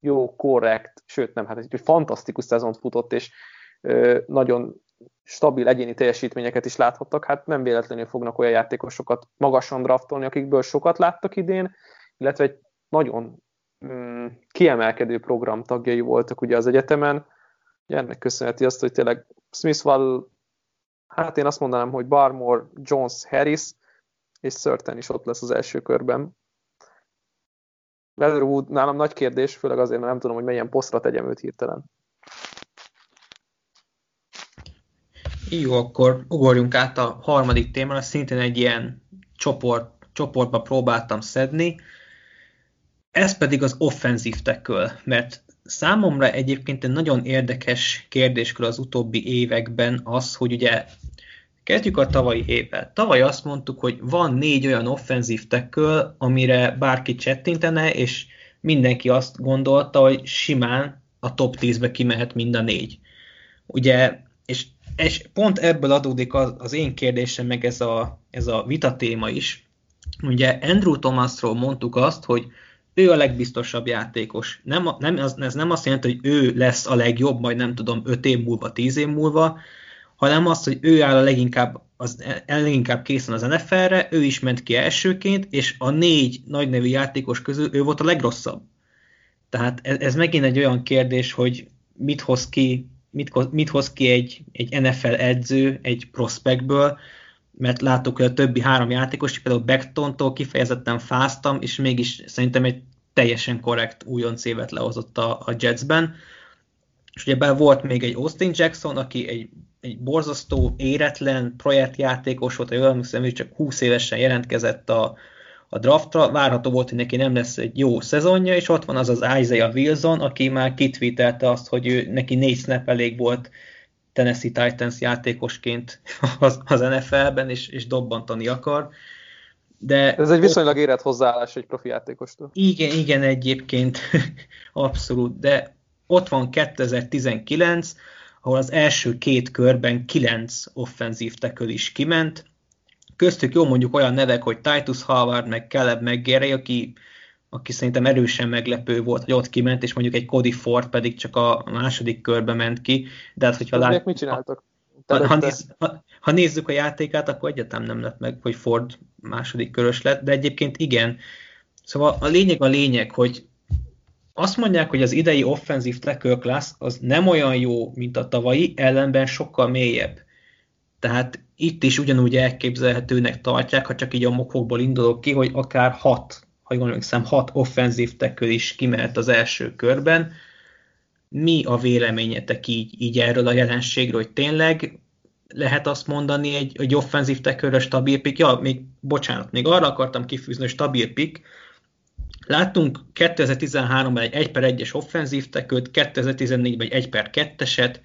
jó, korrekt, sőt nem, hát egy fantasztikus szezont futott, és ö, nagyon stabil egyéni teljesítményeket is láthattak, hát nem véletlenül fognak olyan játékosokat magasan draftolni, akikből sokat láttak idén, illetve egy nagyon mm, kiemelkedő program tagjai voltak ugye az egyetemen, ennek köszönheti azt, hogy tényleg Smith val hát én azt mondanám, hogy Barmore, Jones, Harris, és Szörten is ott lesz az első körben. Leatherwood nálam nagy kérdés, főleg azért, mert nem tudom, hogy melyen posztra tegyem őt hirtelen. Jó, akkor ugorjunk át a harmadik témára, szintén egy ilyen csoport csoportba próbáltam szedni, ez pedig az offenzív tackle, mert számomra egyébként egy nagyon érdekes kérdéskör az utóbbi években az, hogy ugye kezdjük a tavalyi évvel. Tavaly azt mondtuk, hogy van négy olyan offenzív tackle, amire bárki csettintene, és mindenki azt gondolta, hogy simán a top 10-be kimehet mind a négy. Ugye, és, és pont ebből adódik az, az én kérdésem, meg ez a, ez a vita téma is. Ugye Andrew Thomasról mondtuk azt, hogy ő a legbiztosabb játékos. Nem, nem, az, ez nem azt jelenti, hogy ő lesz a legjobb, majd nem tudom, 5 év múlva, 10 év múlva, hanem azt, hogy ő áll a leginkább, az, leginkább készen az NFL-re, ő is ment ki elsőként, és a négy nagy nevű játékos közül ő volt a legrosszabb. Tehát ez, ez megint egy olyan kérdés, hogy mit hoz ki, mit, mit hoz ki egy, egy NFL edző egy prospektből, mert látok, hogy a többi három játékos, például Becktontól kifejezetten fáztam, és mégis szerintem egy teljesen korrekt újonc évet lehozott a, a Jetsben. És ugye volt még egy Austin Jackson, aki egy, egy borzasztó, éretlen projektjátékos volt, jól emlékszem, hogy csak 20 évesen jelentkezett a, a draftra, várható volt, hogy neki nem lesz egy jó szezonja, és ott van az az Isaiah Wilson, aki már kitvítelte azt, hogy ő, neki négy snap elég volt Tennessee Titans játékosként *laughs* az, az NFL-ben, és, és dobbantani akar. De Ez egy viszonylag érett hozzáállás egy profi játékostól. Igen, igen, egyébként *laughs* abszolút, de ott van 2019, ahol az első két körben kilenc offenzív teköl is kiment. Köztük jó mondjuk olyan nevek, hogy Titus Howard, meg Caleb McGarry, aki aki szerintem erősen meglepő volt, hogy ott kiment, és mondjuk egy Cody Ford pedig csak a második körbe ment ki. De hát, hogyha lát... mit csináltak? Ha, ha, néz, ha, ha nézzük a játékát, akkor egyetem nem lett meg, hogy Ford második körös lett, de egyébként igen. Szóval a lényeg a lényeg, hogy azt mondják, hogy az idei offenzív tackle class az nem olyan jó, mint a tavalyi, ellenben sokkal mélyebb. Tehát itt is ugyanúgy elképzelhetőnek tartják, ha csak így a mokokból indulok ki, hogy akár hat ha jól emlékszem, hat offenzív tackle is kimehet az első körben. Mi a véleményetek így, így erről a jelenségről, hogy tényleg lehet azt mondani egy, egy offenzív tackle stabil pick? Ja, még, bocsánat, még arra akartam kifűzni, hogy stabil pick. Láttunk 2013-ban egy 1 per 1-es offenzív tackle 2014-ben egy 1 per 2-eset,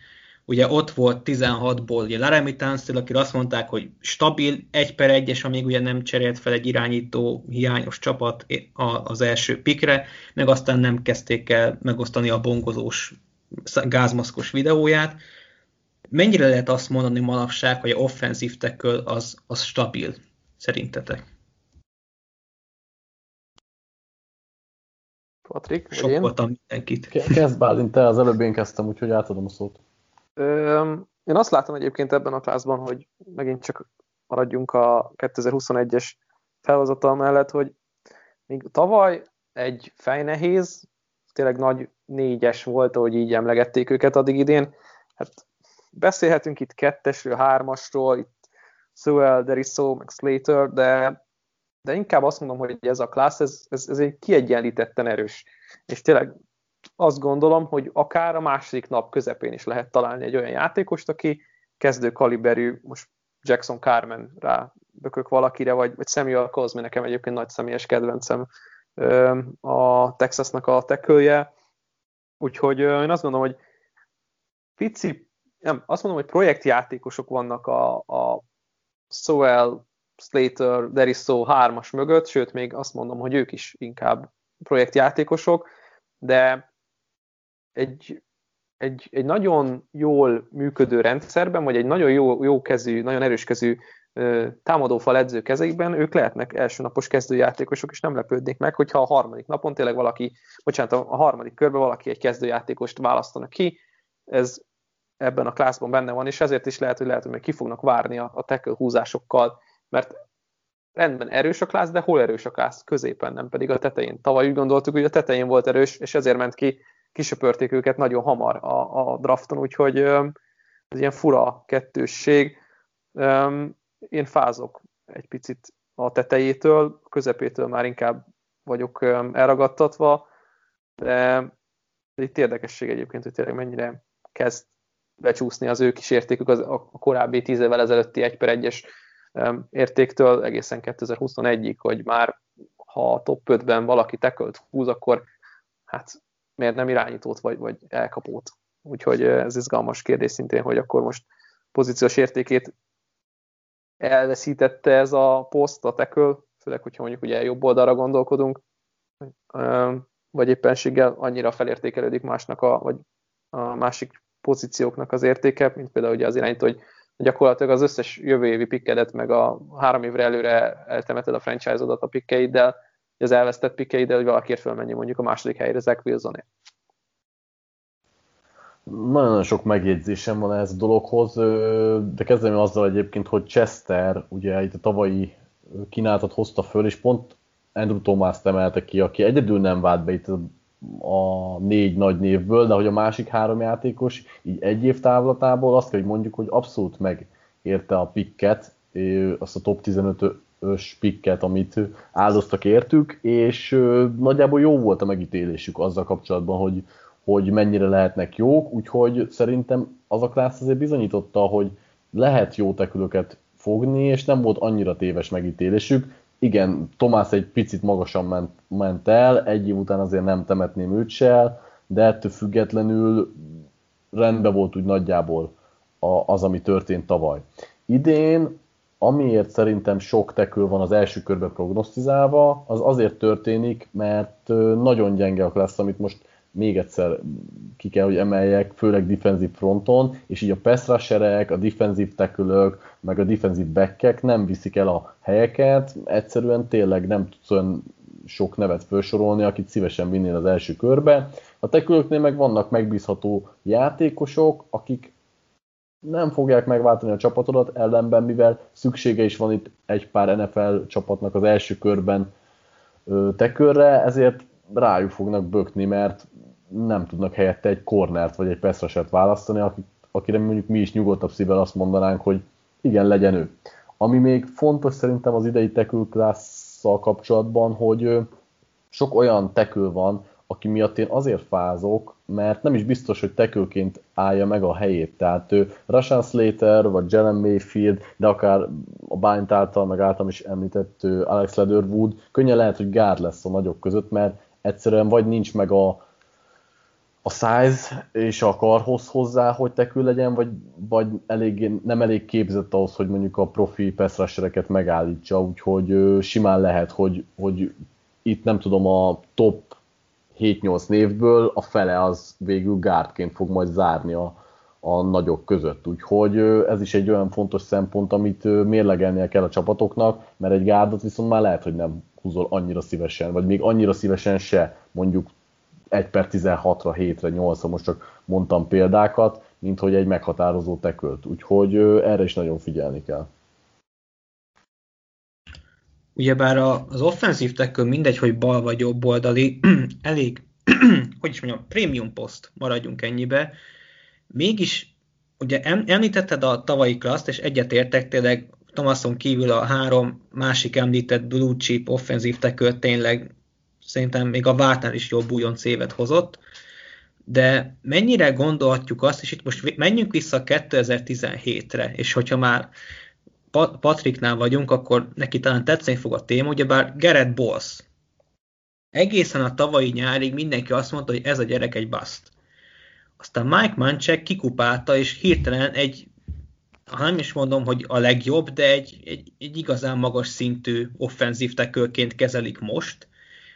Ugye ott volt 16-ból ugye Laramie Tunsil, akire azt mondták, hogy stabil, egy per egyes, amíg ugye nem cserélt fel egy irányító hiányos csapat az első pikre, meg aztán nem kezdték el megosztani a bongozós gázmaszkos videóját. Mennyire lehet azt mondani manapság, hogy a offenzív tackle az, az stabil, szerintetek? Patrik, Sok voltam mindenkit. Kezd Bálint, te az előbb én kezdtem, úgyhogy átadom a szót. Én azt látom egyébként ebben a klászban, hogy megint csak maradjunk a 2021-es felhozatal mellett, hogy még tavaly egy fejnehéz, tényleg nagy négyes volt, ahogy így emlegették őket addig idén. Hát beszélhetünk itt kettesről, hármasról, itt Sewell, Deriso, meg Slater, de, de inkább azt mondom, hogy ez a klassz, ez, ez, ez egy kiegyenlítetten erős. És tényleg azt gondolom, hogy akár a második nap közepén is lehet találni egy olyan játékost, aki kezdő kaliberű, most Jackson Carmen rá bökök valakire, vagy, vagy Samuel Cosme, nekem egyébként nagy személyes kedvencem a Texasnak a tekölje. Úgyhogy én azt gondolom, hogy pici, nem, azt mondom, hogy projektjátékosok vannak a, a Sowell, Slater, Derisso hármas mögött, sőt, még azt mondom, hogy ők is inkább projektjátékosok, de egy, egy, egy nagyon jól működő rendszerben, vagy egy nagyon jó, jó kezű, nagyon erős kezű támadófal edző kezekben, ők lehetnek elsőnapos kezdőjátékosok, és nem lepődnék meg, hogyha a harmadik napon tényleg valaki, bocsánat, a harmadik körben valaki egy kezdőjátékost választanak ki, ez ebben a klászban benne van, és ezért is lehet, hogy lehet, hogy még ki fognak várni a, a tackle húzásokkal, mert rendben erős a klász, de hol erős a klász? Középen, nem pedig a tetején. Tavaly úgy gondoltuk, hogy a tetején volt erős, és ezért ment ki kisöpörték őket nagyon hamar a, a drafton, úgyhogy ez ilyen fura kettősség. Én fázok egy picit a tetejétől, a közepétől már inkább vagyok elragadtatva, de itt érdekesség egyébként, hogy tényleg mennyire kezd becsúszni az ő kísértékük az, a korábbi tíz évvel ezelőtti egy per egyes értéktől egészen 2021-ig, hogy már ha a top 5-ben valaki tekölt húz, akkor hát miért nem irányítót vagy, vagy elkapót. Úgyhogy ez izgalmas kérdés szintén, hogy akkor most pozíciós értékét elveszítette ez a poszt, a teköl, főleg, hogyha mondjuk ugye jobb oldalra gondolkodunk, vagy éppenséggel annyira felértékelődik másnak a, vagy a másik pozícióknak az értéke, mint például ugye az irányító, hogy gyakorlatilag az összes jövő évi pikkedet, meg a három évre előre eltemeted a franchise-odat a pikkeiddel, az elvesztett pikkeiddel, hogy valakiért fölmenjen mondjuk a második helyre Zach Wilsonért. Nagyon sok megjegyzésem van ez a dologhoz, de kezdem azzal egyébként, hogy Chester ugye itt a tavalyi kínálatot hozta föl, és pont Andrew thomas emelte ki, aki egyedül nem vált be itt a négy nagy névből, de hogy a másik három játékos így egy év távlatából azt kell, hogy mondjuk, hogy abszolút megérte a pikket, azt a top 15-ös pikket, amit áldoztak értük, és nagyjából jó volt a megítélésük azzal kapcsolatban, hogy, hogy mennyire lehetnek jók, úgyhogy szerintem az a klász azért bizonyította, hogy lehet jó tekülöket fogni, és nem volt annyira téves megítélésük. Igen, Tomás egy picit magasan ment, ment el, egy év után azért nem temetném őt se de ettől függetlenül rendben volt úgy nagyjából az, ami történt tavaly. Idén, amiért szerintem sok tekül van az első körbe prognosztizálva, az azért történik, mert nagyon gyenge a klassz, amit most még egyszer ki kell, hogy emeljek, főleg defensív fronton, és így a pass rusherek, a defensív tekülök, meg a defensív backek nem viszik el a helyeket, egyszerűen tényleg nem tudsz olyan sok nevet felsorolni, akit szívesen vinnél az első körbe. A tekülöknél meg vannak megbízható játékosok, akik nem fogják megváltani a csapatodat, ellenben mivel szüksége is van itt egy pár NFL csapatnak az első körben tekörre, ezért rájuk fognak bökni, mert nem tudnak helyette egy cornert vagy egy peszraset választani, akire mondjuk mi is nyugodtabb szívvel azt mondanánk, hogy igen, legyen ő. Ami még fontos szerintem az idei tekül kapcsolatban, hogy sok olyan tekül van, aki miatt én azért fázok, mert nem is biztos, hogy tekőként állja meg a helyét. Tehát ő Rashan Slater, vagy Jalen Mayfield, de akár a Bányt által, meg általam is említett Alex Leatherwood, könnyen lehet, hogy gárd lesz a nagyok között, mert egyszerűen vagy nincs meg a, a size és a karhoz hozzá, hogy tekül legyen, vagy, vagy elég, nem elég képzett ahhoz, hogy mondjuk a profi pass megállítsa, úgyhogy simán lehet, hogy, hogy itt nem tudom, a top 7-8 névből a fele az végül gárdként fog majd zárni a, a nagyok között. Úgyhogy ez is egy olyan fontos szempont, amit mérlegelnie kell a csapatoknak, mert egy gárdot viszont már lehet, hogy nem húzol annyira szívesen, vagy még annyira szívesen se, mondjuk 1 per 16-ra, 7-re, 8-ra, most csak mondtam példákat, mint hogy egy meghatározó tekölt. Úgyhogy erre is nagyon figyelni kell. Ugyebár az offenzív teköl mindegy, hogy bal vagy jobb oldali, *clears throat* elég, *clears throat* hogy is mondjam, premium post, maradjunk ennyibe. Mégis, ugye említetted a tavalyi klaszt, és egyetértek tényleg Thomason kívül a három másik említett blue chip offenzív teköl tényleg szerintem még a Vártnál is jobb újonc évet hozott, de mennyire gondolhatjuk azt, és itt most menjünk vissza 2017-re, és hogyha már Patricknál vagyunk, akkor neki talán tetszeni fog a téma, ugyebár Gerett Boss. Egészen a tavalyi nyárig mindenki azt mondta, hogy ez a gyerek egy bust. Aztán Mike Manchek kikupálta, és hirtelen egy, ha nem is mondom, hogy a legjobb, de egy, egy, egy igazán magas szintű offenzív tekölként kezelik most,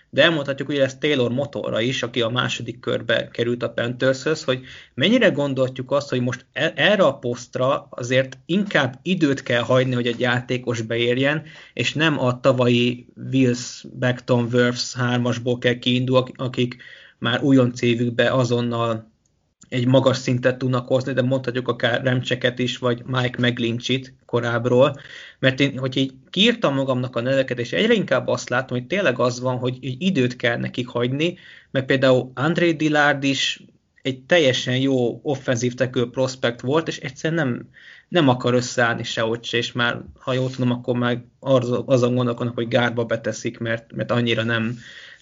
de elmondhatjuk hogy ez Taylor motorra is, aki a második körbe került a Panthershöz, hogy mennyire gondoltjuk azt, hogy most e- erre a posztra azért inkább időt kell hagyni, hogy egy játékos beérjen, és nem a tavalyi Wills, Beckton, Wirfs hármasból kell kiindulni, akik már újonc évükbe azonnal egy magas szintet tudnak hozni, de mondhatjuk akár Remcseket is, vagy Mike McGlincsit korábbról, mert én, hogy így kiírtam magamnak a neveket, és egyre inkább azt látom, hogy tényleg az van, hogy így időt kell nekik hagyni, mert például André Dillard is egy teljesen jó offenzív tekő prospekt volt, és egyszerűen nem, nem akar összeállni sehogy se, és már, ha jól tudom, akkor már azon gondolkodnak, hogy gárba beteszik, mert, mert annyira nem,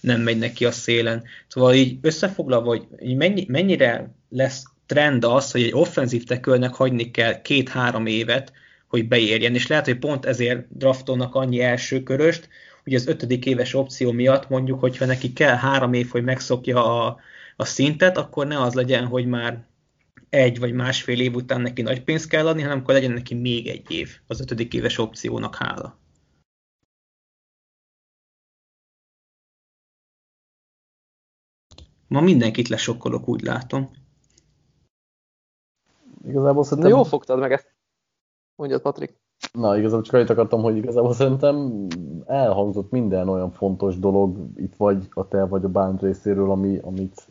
nem megy neki a szélen. Szóval így összefoglalva, hogy mennyi, mennyire lesz trend az, hogy egy offenzív tekölnek hagyni kell két-három évet, hogy beérjen, és lehet, hogy pont ezért draftolnak annyi első köröst, hogy az ötödik éves opció miatt mondjuk, hogyha neki kell három év, hogy megszokja a, a szintet, akkor ne az legyen, hogy már egy vagy másfél év után neki nagy pénzt kell adni, hanem akkor legyen neki még egy év az ötödik éves opciónak hála. Ma mindenkit lesokkolok, úgy látom. Igazából szerintem... Na, jól fogtad meg ezt. Mondjad, Patrik. Na, igazából csak annyit akartam, hogy igazából szerintem elhangzott minden olyan fontos dolog itt vagy a te vagy a bánt részéről, ami, amit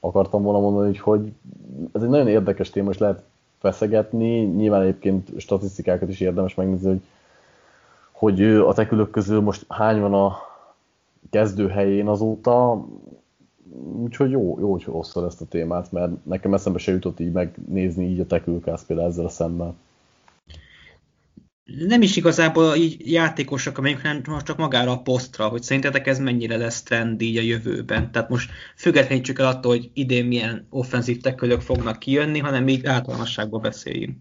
akartam volna mondani, hogy, hogy ez egy nagyon érdekes téma, és lehet feszegetni. Nyilván egyébként statisztikákat is érdemes megnézni, hogy, hogy a tekülök közül most hány van a kezdő helyén azóta. Úgyhogy jó, jó hogy hoztad ezt a témát, mert nekem eszembe se jutott így megnézni így a tekülkász például ezzel a szemmel nem is igazából így játékosok, amelyek hanem most csak magára a posztra, hogy szerintetek ez mennyire lesz trend így a jövőben. Tehát most függetlenítsük el attól, hogy idén milyen offenzív tekölök fognak kijönni, hanem így általánosságban beszéljünk.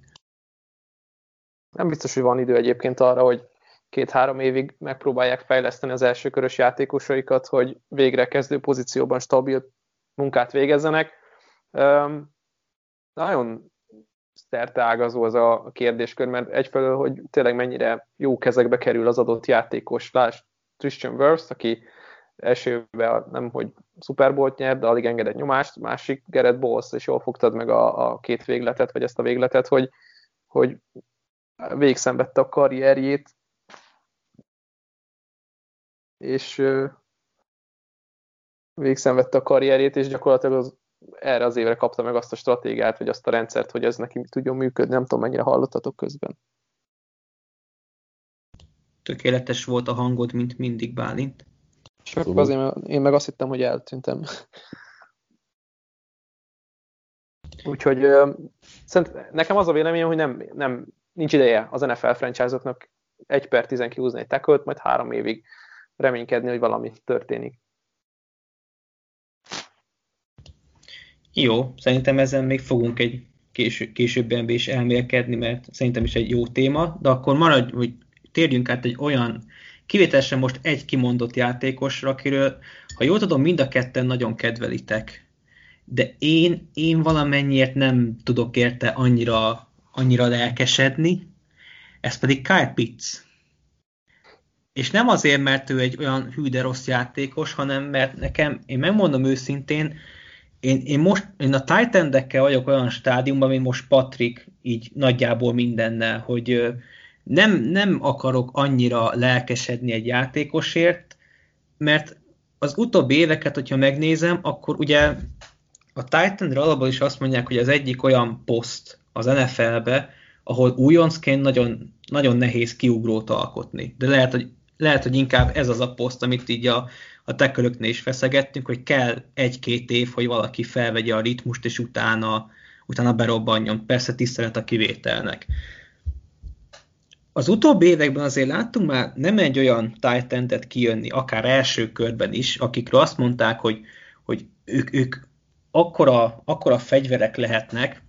Nem biztos, hogy van idő egyébként arra, hogy két-három évig megpróbálják fejleszteni az első körös játékosaikat, hogy végre kezdő pozícióban stabil munkát végezzenek. Um, nagyon ágazó az a kérdéskör, mert egyfelől, hogy tényleg mennyire jó kezekbe kerül az adott játékos. Lásd Christian Wirfs, aki elsőben nem, hogy Super Bowl-t de alig engedett nyomást, másik Gerett Bowles, és jól fogtad meg a, a két végletet, vagy ezt a végletet, hogy, hogy végszenvedte a karrierjét, és végszenvedte a karrierjét, és gyakorlatilag az erre az évre kapta meg azt a stratégiát, vagy azt a rendszert, hogy ez neki tudjon működni. Nem tudom, mennyire hallottatok közben. Tökéletes volt a hangod, mint mindig, Bálint. Csak szóval. azért, mert én meg azt hittem, hogy eltűntem. *laughs* Úgyhogy szerint nekem az a véleményem, hogy nem, nem, nincs ideje az NFL franchise-oknak egy per 10 kihúzni egy tackle majd három évig reménykedni, hogy valami történik. Jó, szerintem ezen még fogunk egy késő, későbben is elmélkedni, mert szerintem is egy jó téma, de akkor maradj, hogy térjünk át egy olyan kivételesen most egy kimondott játékosra, akiről, ha jól tudom, mind a ketten nagyon kedvelitek. De én, én valamennyiért nem tudok érte annyira, annyira lelkesedni, ez pedig Kyle Pitts. És nem azért, mert ő egy olyan hű de rossz játékos, hanem mert nekem, én megmondom őszintén, én, én most én a titan vagyok olyan stádiumban, mint most Patrick, így nagyjából mindennel, hogy nem, nem akarok annyira lelkesedni egy játékosért, mert az utóbbi éveket, hogyha megnézem, akkor ugye a titan alapból is azt mondják, hogy az egyik olyan poszt az NFL-be, ahol újoncként nagyon, nagyon nehéz kiugrót alkotni. De lehet, hogy, lehet, hogy inkább ez az a poszt, amit így a, a tekölöknél is feszegettünk, hogy kell egy-két év, hogy valaki felvegye a ritmust, és utána, utána berobbanjon. Persze tisztelet a kivételnek. Az utóbbi években azért láttunk már nem egy olyan titan kijönni, akár első körben is, akikről azt mondták, hogy, hogy ők, ők akkora, akkora fegyverek lehetnek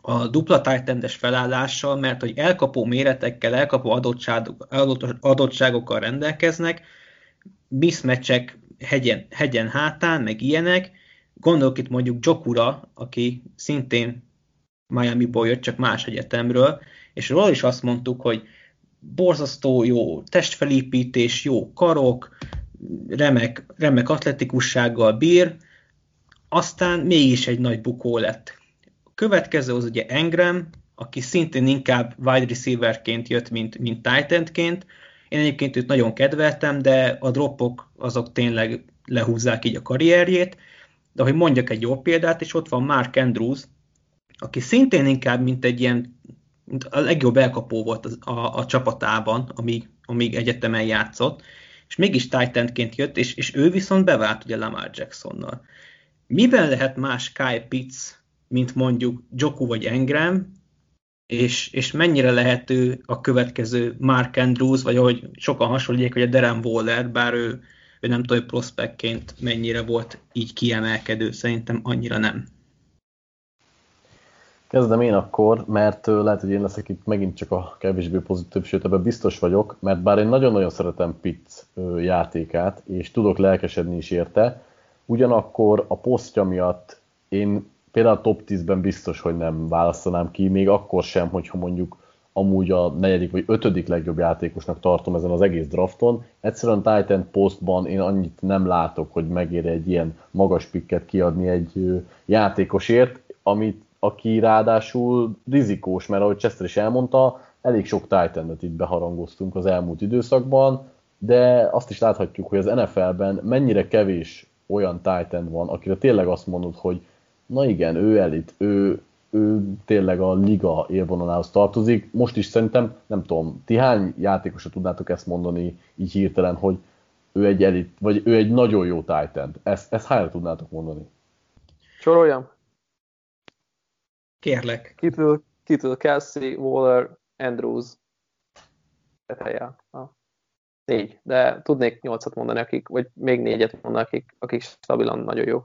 a dupla titan felállással, mert hogy elkapó méretekkel, elkapó adottságokkal rendelkeznek, mismatchek hegyen, hegyen hátán, meg ilyenek. Gondolok itt mondjuk Jokura, aki szintén Miami-ból jött, csak más egyetemről, és róla is azt mondtuk, hogy borzasztó jó testfelépítés, jó karok, remek, remek atletikussággal bír, aztán mégis egy nagy bukó lett. Következő az ugye Engram, aki szintén inkább wide receiverként jött, mint, mint Titanként, én egyébként őt nagyon kedveltem, de a dropok azok tényleg lehúzzák így a karrierjét. De hogy mondjak egy jó példát, és ott van Mark Andrews, aki szintén inkább, mint egy ilyen, mint a legjobb elkapó volt a, a, a csapatában, amíg, amíg egyetemen játszott, és mégis Titanként jött, és, és ő viszont bevált ugye Lamar Jacksonnal. Miben lehet más Kyle Pitts, mint mondjuk Joku vagy Engram, és, és mennyire lehető a következő Mark Andrews, vagy ahogy sokan hasonlítják, hogy a Darren Waller, bár ő, ő nem tudom, hogy prospektként mennyire volt így kiemelkedő, szerintem annyira nem. Kezdem én akkor, mert lehet, hogy én leszek itt megint csak a kevésbé pozitív, sőt ebben biztos vagyok, mert bár én nagyon-nagyon szeretem Pitt játékát, és tudok lelkesedni is érte, ugyanakkor a posztja miatt én például a top 10-ben biztos, hogy nem választanám ki, még akkor sem, hogyha mondjuk amúgy a negyedik vagy ötödik legjobb játékosnak tartom ezen az egész drafton. Egyszerűen Titan postban én annyit nem látok, hogy megér egy ilyen magas pikket kiadni egy játékosért, amit aki ráadásul rizikós, mert ahogy Chester is elmondta, elég sok titan itt beharangoztunk az elmúlt időszakban, de azt is láthatjuk, hogy az NFL-ben mennyire kevés olyan Titan van, akire tényleg azt mondod, hogy na igen, ő elit, ő, ő tényleg a liga élvonalához tartozik. Most is szerintem, nem tudom, ti hány játékosra tudnátok ezt mondani így hirtelen, hogy ő egy elit, vagy ő egy nagyon jó Titan. Ezt, ezt hányra tudnátok mondani? Soroljam? Kérlek. Kitől, kitől Kelsey, Waller, Andrews. Teteje. Négy, de tudnék nyolcat mondani, akik, vagy még négyet mondani, akik, akik stabilan nagyon jó.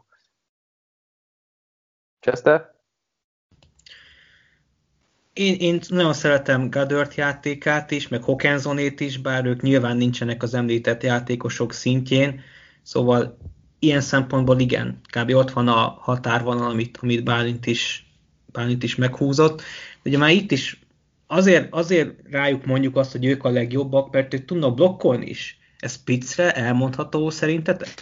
Chester? Én, én nagyon szeretem Gadört játékát is, meg Hawkinsonét is, bár ők nyilván nincsenek az említett játékosok szintjén, szóval ilyen szempontból igen, kb. ott van a határvonal, amit, amit Bálint is, Bálint is meghúzott. Ugye már itt is azért, azért rájuk mondjuk azt, hogy ők a legjobbak, mert ők tudnak blokkolni is. Ez Pizzre elmondható szerintetek?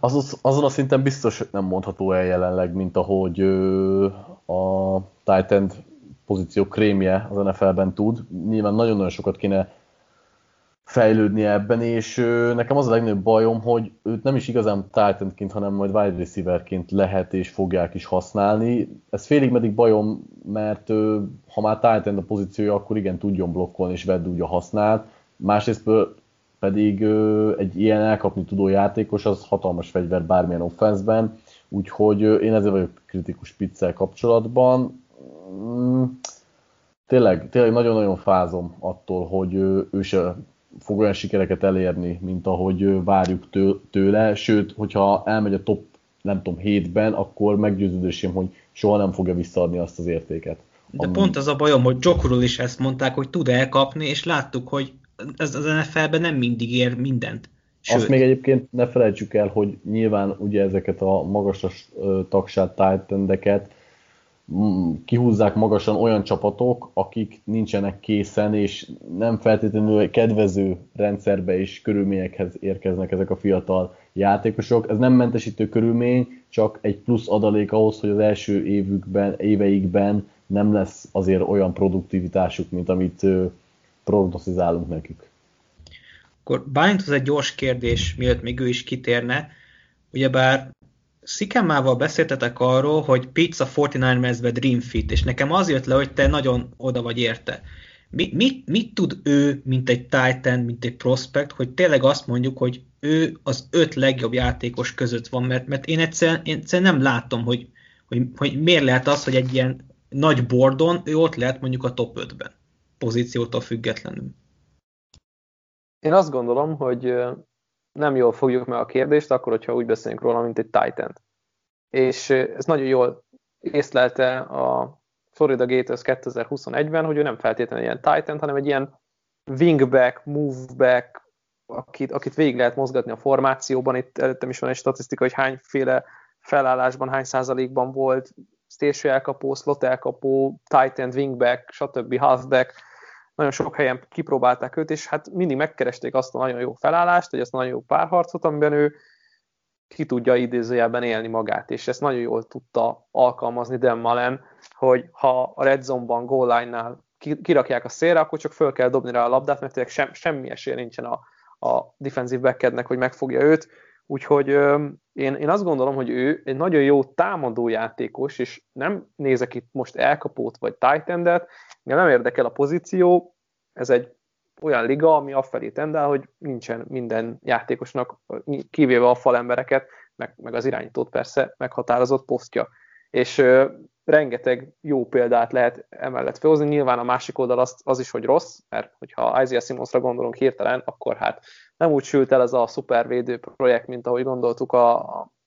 Az, azon a szinten biztos nem mondható el jelenleg, mint ahogy ö, a Titan pozíció krémje az NFL-ben tud. Nyilván nagyon-nagyon sokat kéne fejlődni ebben, és ö, nekem az a legnagyobb bajom, hogy őt nem is igazán Titanként, hanem majd wide receiverként lehet és fogják is használni. Ez félig meddig bajom, mert ö, ha már Titan a pozíciója, akkor igen, tudjon blokkolni és vedd úgy a használ. Másrészt pedig ö, egy ilyen elkapni tudó játékos az hatalmas fegyver bármilyen offenszben, úgyhogy ö, én ezzel vagyok kritikus piccel kapcsolatban. Mm, tényleg, tényleg nagyon-nagyon fázom attól, hogy ö, ő se fog olyan sikereket elérni, mint ahogy várjuk tőle, sőt, hogyha elmegy a top, nem tudom, hétben, akkor meggyőződésem, hogy soha nem fogja visszaadni azt az értéket. De ami... pont az a bajom, hogy Jokurul is ezt mondták, hogy tud elkapni, és láttuk, hogy ez az NFL-ben nem mindig ér mindent. Sőt. Azt még egyébként ne felejtsük el, hogy nyilván ugye ezeket a magasas tagsát titan kihúzzák magasan olyan csapatok, akik nincsenek készen, és nem feltétlenül kedvező rendszerbe és körülményekhez érkeznek ezek a fiatal játékosok. Ez nem mentesítő körülmény, csak egy plusz adalék ahhoz, hogy az első évükben, éveikben nem lesz azért olyan produktivitásuk, mint amit prognosztizálunk nekük. Akkor Bálinthoz egy gyors kérdés, mielőtt még ő is kitérne. Ugyebár Szikemával beszéltetek arról, hogy Pizza 49ers-be Dream Fit, és nekem az jött le, hogy te nagyon oda vagy érte. Mi, mit, mit tud ő, mint egy Titan, mint egy prospect, hogy tényleg azt mondjuk, hogy ő az öt legjobb játékos között van, mert, mert én, egyszerűen, én egyszerűen nem látom, hogy, hogy, hogy miért lehet az, hogy egy ilyen nagy bordon ő ott lehet mondjuk a top 5-ben, pozíciótól függetlenül. Én azt gondolom, hogy nem jól fogjuk meg a kérdést, akkor, hogyha úgy beszélünk róla, mint egy titan És ez nagyon jól észlelte a Florida Gators 2021-ben, hogy ő nem feltétlenül ilyen Titan, hanem egy ilyen wingback, moveback, akit, akit végig lehet mozgatni a formációban. Itt előttem is van egy statisztika, hogy hányféle felállásban, hány százalékban volt station elkapó, slot elkapó, titan, wingback, stb. halfback nagyon sok helyen kipróbálták őt, és hát mindig megkeresték azt a nagyon jó felállást, vagy azt a nagyon jó párharcot, amiben ő ki tudja idézőjelben élni magát, és ezt nagyon jól tudta alkalmazni Dan Malen, hogy ha a red zone-ban, goal line-nál kirakják a szélre, akkor csak föl kell dobni rá a labdát, mert tényleg sem, semmi esély nincsen a, a defensive backednek, hogy megfogja őt, úgyhogy én, én azt gondolom, hogy ő egy nagyon jó támadó játékos, és nem nézek itt most elkapót vagy Engem nem érdekel a pozíció, ez egy olyan liga, ami afelé tendál, hogy nincsen minden játékosnak, kivéve a falembereket, meg, meg az irányítót persze meghatározott posztja. És rengeteg jó példát lehet emellett felhozni. Nyilván a másik oldal az, az is, hogy rossz, mert hogyha Isaiah Simonsra gondolunk hirtelen, akkor hát nem úgy sült el ez a szupervédő projekt, mint ahogy gondoltuk a,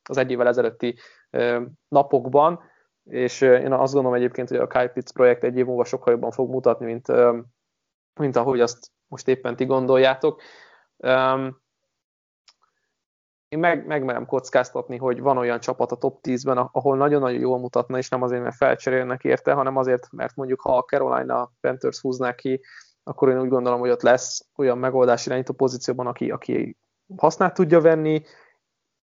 az egy évvel ezelőtti napokban, és én azt gondolom egyébként, hogy a Kyle Pitts projekt egy év múlva sokkal jobban fog mutatni, mint, mint ahogy azt most éppen ti gondoljátok. Én meg, megmerem kockáztatni, hogy van olyan csapat a top 10-ben, ahol nagyon-nagyon jól mutatna, és nem azért, mert felcserélnek érte, hanem azért, mert mondjuk ha a Carolina Panthers húznák ki, akkor én úgy gondolom, hogy ott lesz olyan megoldás irányító pozícióban, aki, aki hasznát tudja venni,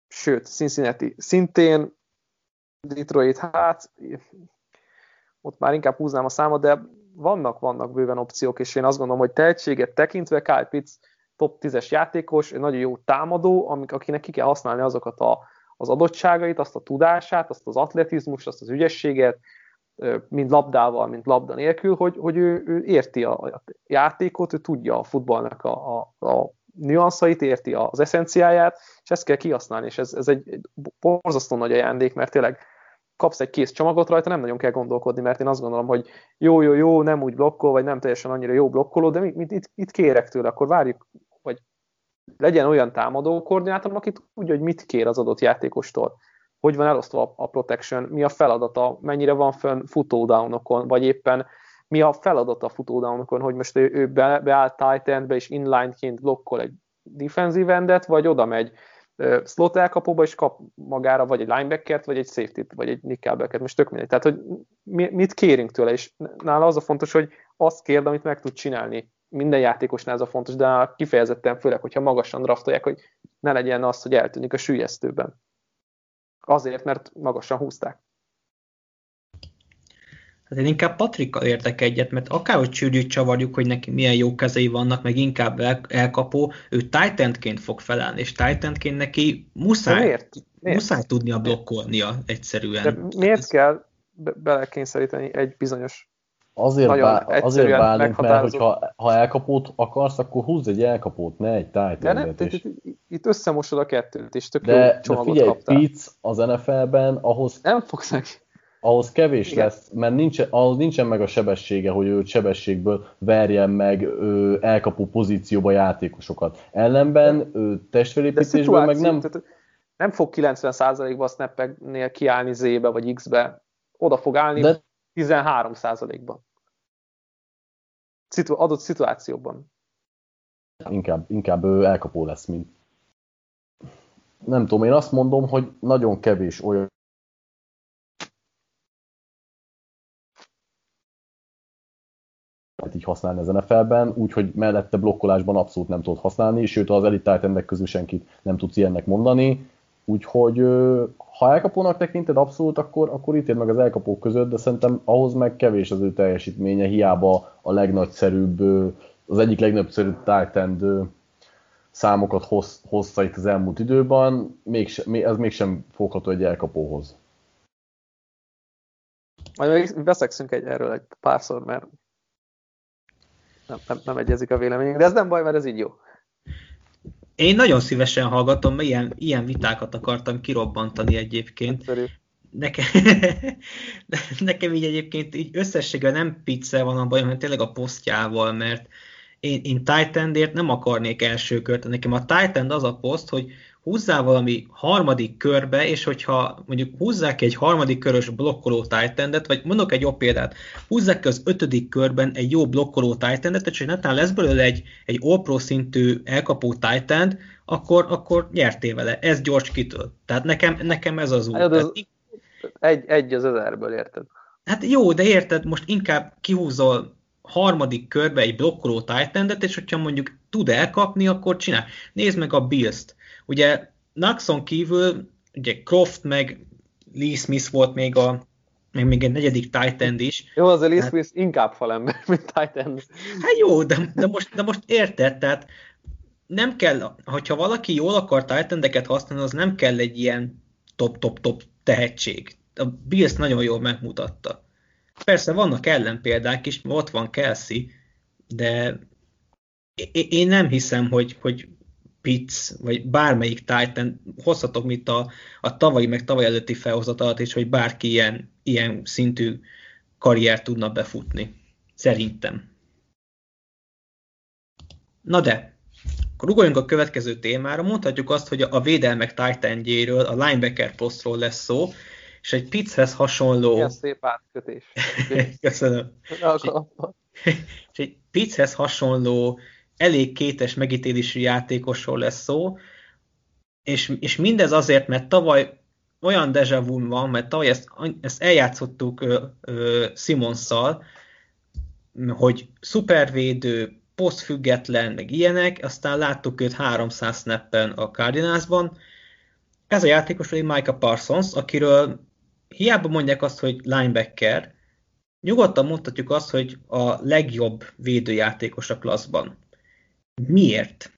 sőt, Cincinnati szintén, Detroit hát, ott már inkább húznám a számot, de vannak, vannak bőven opciók, és én azt gondolom, hogy tehetséget tekintve Kyle Pitts top 10-es játékos, egy nagyon jó támadó, amik, akinek ki kell használni azokat a, az adottságait, azt a tudását, azt az atletizmust, azt az ügyességet, mind labdával, mind labda nélkül, hogy, hogy ő, ő érti a, játékot, ő tudja a futballnak a, a, a nüanszait, érti az eszenciáját, és ezt kell kihasználni, és ez, ez egy borzasztó nagy ajándék, mert tényleg kapsz egy kész csomagot rajta, nem nagyon kell gondolkodni, mert én azt gondolom, hogy jó, jó, jó, nem úgy blokkol, vagy nem teljesen annyira jó blokkoló, de mit, mit itt, itt kérek tőle, akkor várjuk, vagy legyen olyan támadó koordinátor, aki tudja, hogy mit kér az adott játékostól. Hogy van elosztva a protection, mi a feladata, mennyire van fönn futódownokon, vagy éppen mi a feladata futódownokon, hogy most ő, ő be, beáll tight endbe és inline-ként blokkol egy defensive endet, vagy oda megy slot elkapóba, és kap magára vagy egy linebackert, vagy egy safety-t, vagy egy nickelbacket, most tök mindegy. Tehát, hogy mi, mit kérünk tőle, és nála az a fontos, hogy azt kérd, amit meg tud csinálni. Minden játékosnál ez a fontos, de kifejezetten főleg, hogyha magasan draftolják, hogy ne legyen az, hogy eltűnik a sülyeztőben. Azért, mert magasan húzták. Hát én inkább Patrikkal értek egyet, mert akárhogy csűrjük, csavarjuk, hogy neki milyen jó kezei vannak, meg inkább el, elkapó, ő Titanként fog felállni, és Titanként neki muszáj, miért? Miért? muszáj tudnia blokkolnia egyszerűen. De miért kell be- belekényszeríteni egy bizonyos Azért, bá- azért bálunk, mert hogyha, ha elkapót akarsz, akkor húzz egy elkapót, ne egy titan is. Itt összemosod a kettőt, és tök de, jó csomagot de figyelj, kaptál. Pitts az NFL-ben ahhoz... Nem fogsz neki ahhoz kevés Igen. lesz, mert nincsen, ahhoz nincsen meg a sebessége, hogy ő sebességből verjen meg ő, elkapó pozícióba játékosokat. Ellenben ő testvérépítésből meg nem... Tehát nem fog 90%-ba a snappeknél kiállni Z-be vagy X-be, oda fog állni De... 13%-ban. Szitu- adott szituációban. Inkább, inkább ő elkapó lesz, mint nem tudom, én azt mondom, hogy nagyon kevés olyan így használni az NFL-ben, úgyhogy mellette blokkolásban abszolút nem tudod használni, sőt az elite tight közül senkit nem tudsz ilyennek mondani, úgyhogy ha elkapónak tekinted abszolút, akkor, akkor ítéld meg az elkapók között, de szerintem ahhoz meg kevés az ő teljesítménye, hiába a legnagyszerűbb, az egyik legnagyszerűbb tight end számokat hoz, hozta itt az elmúlt időben, mégsem, ez mégsem fogható egy elkapóhoz. Majd még beszélszünk egy, erről egy párszor, mert nem, nem, nem egyezik a véleményünk, de ez nem baj, mert ez így jó. Én nagyon szívesen hallgatom, mert ilyen, ilyen vitákat akartam kirobbantani egyébként. Nekem, *laughs* nekem így egyébként így összességgel nem pizza van a bajom, hanem tényleg a posztjával, mert én, én Titan-ért nem akarnék első kört. Nekem a Titan az a poszt, hogy húzzál valami harmadik körbe, és hogyha mondjuk húzzák egy harmadik körös blokkoló titan vagy mondok egy jobb példát, húzzák ki az ötödik körben egy jó blokkoló titan és hogy netán lesz belőle egy, egy all szintű elkapó titan akkor, akkor nyertél vele. Ez gyors kitől. Tehát nekem, nekem ez az út. Hát az, egy, egy az ezerből, érted? Hát jó, de érted, most inkább kihúzol harmadik körbe egy blokkoló titan és hogyha mondjuk tud elkapni, akkor csinál. Nézd meg a Bills-t. Ugye Naxon kívül, ugye Croft meg Lee Smith volt még a meg még egy negyedik tight is. Jó, az a Lee hát, Smith inkább falember, *laughs* mint tight end. Hát jó, de, de, most, de most érted, tehát nem kell, hogyha valaki jól akar tight használni, az nem kell egy ilyen top-top-top tehetség. A Bills nagyon jól megmutatta. Persze vannak ellenpéldák is, ott van Kelsey, de én nem hiszem, hogy, hogy Pitts, vagy bármelyik Titan, hozhatok mit a, a tavalyi, meg tavaly előtti felhozatalat is, hogy bárki ilyen, ilyen szintű karriert tudna befutni. Szerintem. Na de, akkor ugorjunk a következő témára. Mondhatjuk azt, hogy a védelmek titan a linebacker posztról lesz szó, és egy Pitzhez hasonló... Milyen szép átkötés. *laughs* Köszönöm. és, egy, és egy Pitzhez hasonló, elég kétes megítélésű játékosról lesz szó, és, és mindez azért, mert tavaly olyan deja vu van, mert tavaly ezt, ezt eljátszottuk ö, ö, Simonszal, hogy szupervédő, posztfüggetlen, meg ilyenek, aztán láttuk őt 300 snappen a Cardinalsban. Ez a játékos pedig Micah Parsons, akiről hiába mondják azt, hogy linebacker, nyugodtan mondhatjuk azt, hogy a legjobb védőjátékos a klasszban. Miért?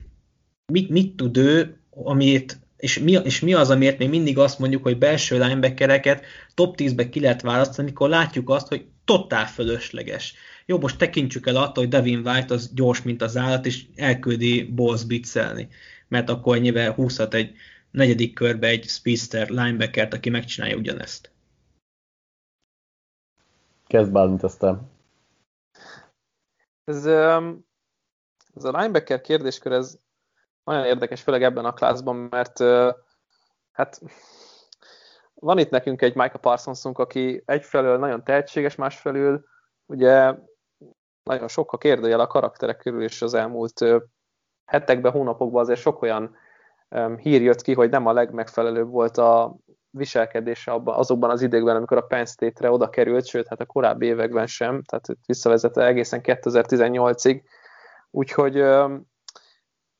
Mit, mit tud ő, amit és mi, és mi az, amiért még mindig azt mondjuk, hogy belső linebackereket top 10-be ki lehet választani, amikor látjuk azt, hogy totál fölösleges. Jó, most tekintsük el attól, hogy Devin White az gyors, mint az állat, és elküldi Balls blitzelni, mert akkor ennyivel húzhat egy negyedik körbe egy speedster linebackert, aki megcsinálja ugyanezt. Kezd Bálint aztán. Ez, ez a linebacker kérdéskör, ez nagyon érdekes, főleg ebben a klászban, mert hát van itt nekünk egy Micah Parsonsunk, aki egyfelől nagyon tehetséges, másfelől ugye nagyon sok a kérdőjel a karakterek körül, és az elmúlt hetekben, hónapokban azért sok olyan hír jött ki, hogy nem a legmegfelelőbb volt a viselkedése azokban az időkben, amikor a Penn State-re oda került, sőt, hát a korábbi években sem, tehát visszavezette egészen 2018-ig. Úgyhogy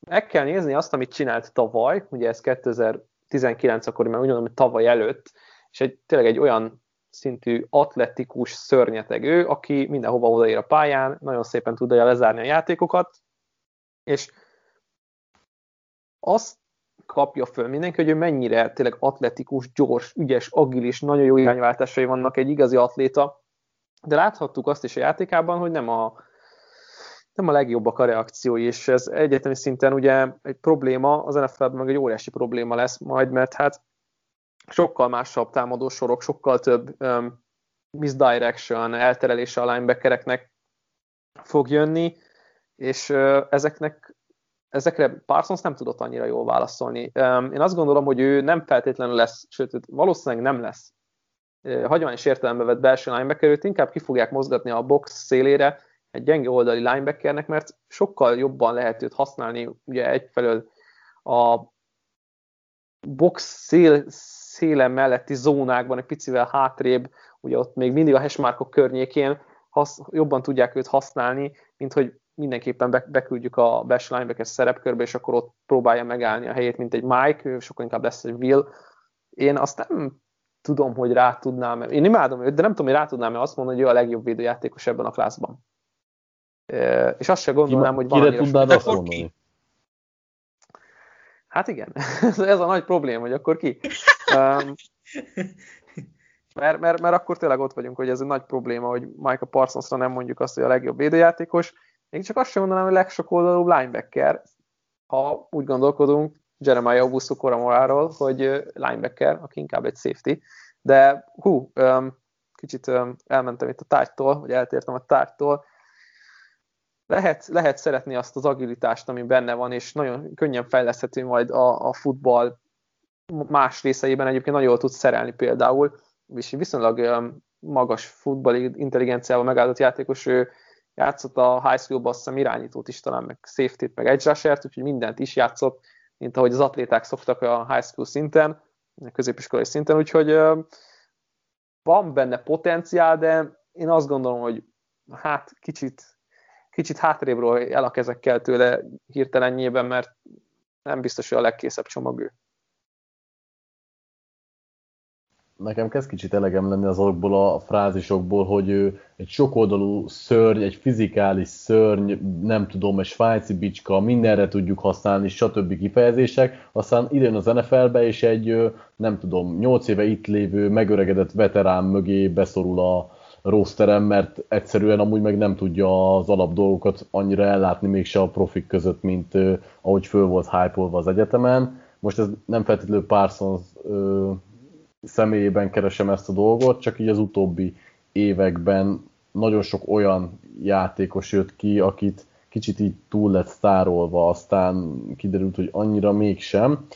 meg kell nézni azt, amit csinált tavaly, ugye ez 2019 akkor, mert úgy mondom, hogy tavaly előtt, és egy, tényleg egy olyan szintű atletikus szörnyeteg ő, aki mindenhova odaér a pályán, nagyon szépen tudja lezárni a játékokat, és azt kapja föl mindenki, hogy ő mennyire tényleg atletikus, gyors, ügyes, agilis, nagyon jó irányváltásai vannak egy igazi atléta, de láthattuk azt is a játékában, hogy nem a, nem a legjobbak a reakciói, és ez egyetemi szinten ugye egy probléma, az NFL-ben meg egy óriási probléma lesz majd, mert hát sokkal másabb támadó sorok, sokkal több um, misdirection, elterelése a linebackereknek fog jönni, és ezeknek ezekre Parsons nem tudott annyira jól válaszolni. Én azt gondolom, hogy ő nem feltétlenül lesz, sőt, valószínűleg nem lesz hagyományos értelembe vett belső linebacker, őt inkább ki fogják mozgatni a box szélére, egy gyenge oldali linebackernek, mert sokkal jobban lehet őt használni, ugye egyfelől a box szél, széle melletti zónákban, egy picivel hátrébb, ugye ott még mindig a hashmarkok környékén hasz, jobban tudják őt használni, mint hogy mindenképpen be, beküldjük a belső linebacker szerepkörbe, és akkor ott próbálja megállni a helyét, mint egy Mike, ő sokkal inkább lesz egy Will. Én azt nem tudom, hogy rá tudnám, én imádom őt, de nem tudom, hogy rá tudnám-e azt mondani, hogy ő a legjobb védőjátékos ebben a klászban. És azt se gondolnám, hogy van Kire tudnád azt mondani? Hát igen, *laughs* ez a nagy probléma, hogy akkor ki. Um, mert, mert, mert akkor tényleg ott vagyunk, hogy ez egy nagy probléma, hogy Michael Parsonsra nem mondjuk azt, hogy a legjobb védőjátékos. Én csak azt sem mondanám, hogy legsok oldalú linebacker, ha úgy gondolkodunk Jeremiah Augusto Koramoráról, hogy linebacker, aki inkább egy safety. De hú, kicsit elmentem itt a tárgytól, vagy eltértem a tárgytól lehet, lehet szeretni azt az agilitást, ami benne van, és nagyon könnyen fejleszthető majd a, a futball más részeiben egyébként nagyon jól tud szerelni például, és viszonylag magas futball intelligenciával megáldott játékos, ő játszott a high school-ban, azt hiszem irányítót is talán, meg safety-t, meg edge rushert, úgyhogy mindent is játszott, mint ahogy az atléták szoktak a high school szinten, a középiskolai szinten, úgyhogy van benne potenciál, de én azt gondolom, hogy hát kicsit kicsit hátrébről el a kezekkel tőle hirtelenjében, mert nem biztos, hogy a legkészebb csomag ő. Nekem kezd kicsit elegem lenni azokból a frázisokból, hogy ő egy sokoldalú szörny, egy fizikális szörny, nem tudom, egy svájci bicska, mindenre tudjuk használni, stb. kifejezések, aztán idén az NFL-be és egy, nem tudom, 8 éve itt lévő, megöregedett veterán mögé beszorul a, rosterem, mert egyszerűen amúgy meg nem tudja az alap dolgokat annyira ellátni mégse a profik között, mint ahogy föl volt hype az egyetemen. Most ez nem feltétlenül Parsons személyében keresem ezt a dolgot, csak így az utóbbi években nagyon sok olyan játékos jött ki, akit kicsit így túl lett sztárolva, aztán kiderült, hogy annyira mégsem.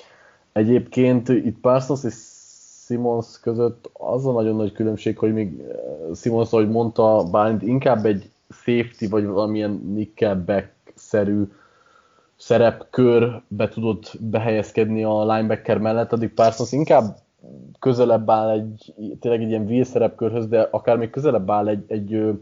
Egyébként itt Parsons és Simons között az a nagyon nagy különbség, hogy még eh, Simons, ahogy mondta, Bálint inkább egy safety, vagy valamilyen nickelback-szerű szerepkörbe tudott behelyezkedni a linebacker mellett, addig Parsons inkább közelebb áll egy, tényleg egy ilyen wheel szerepkörhöz, de akár még közelebb áll egy, egy,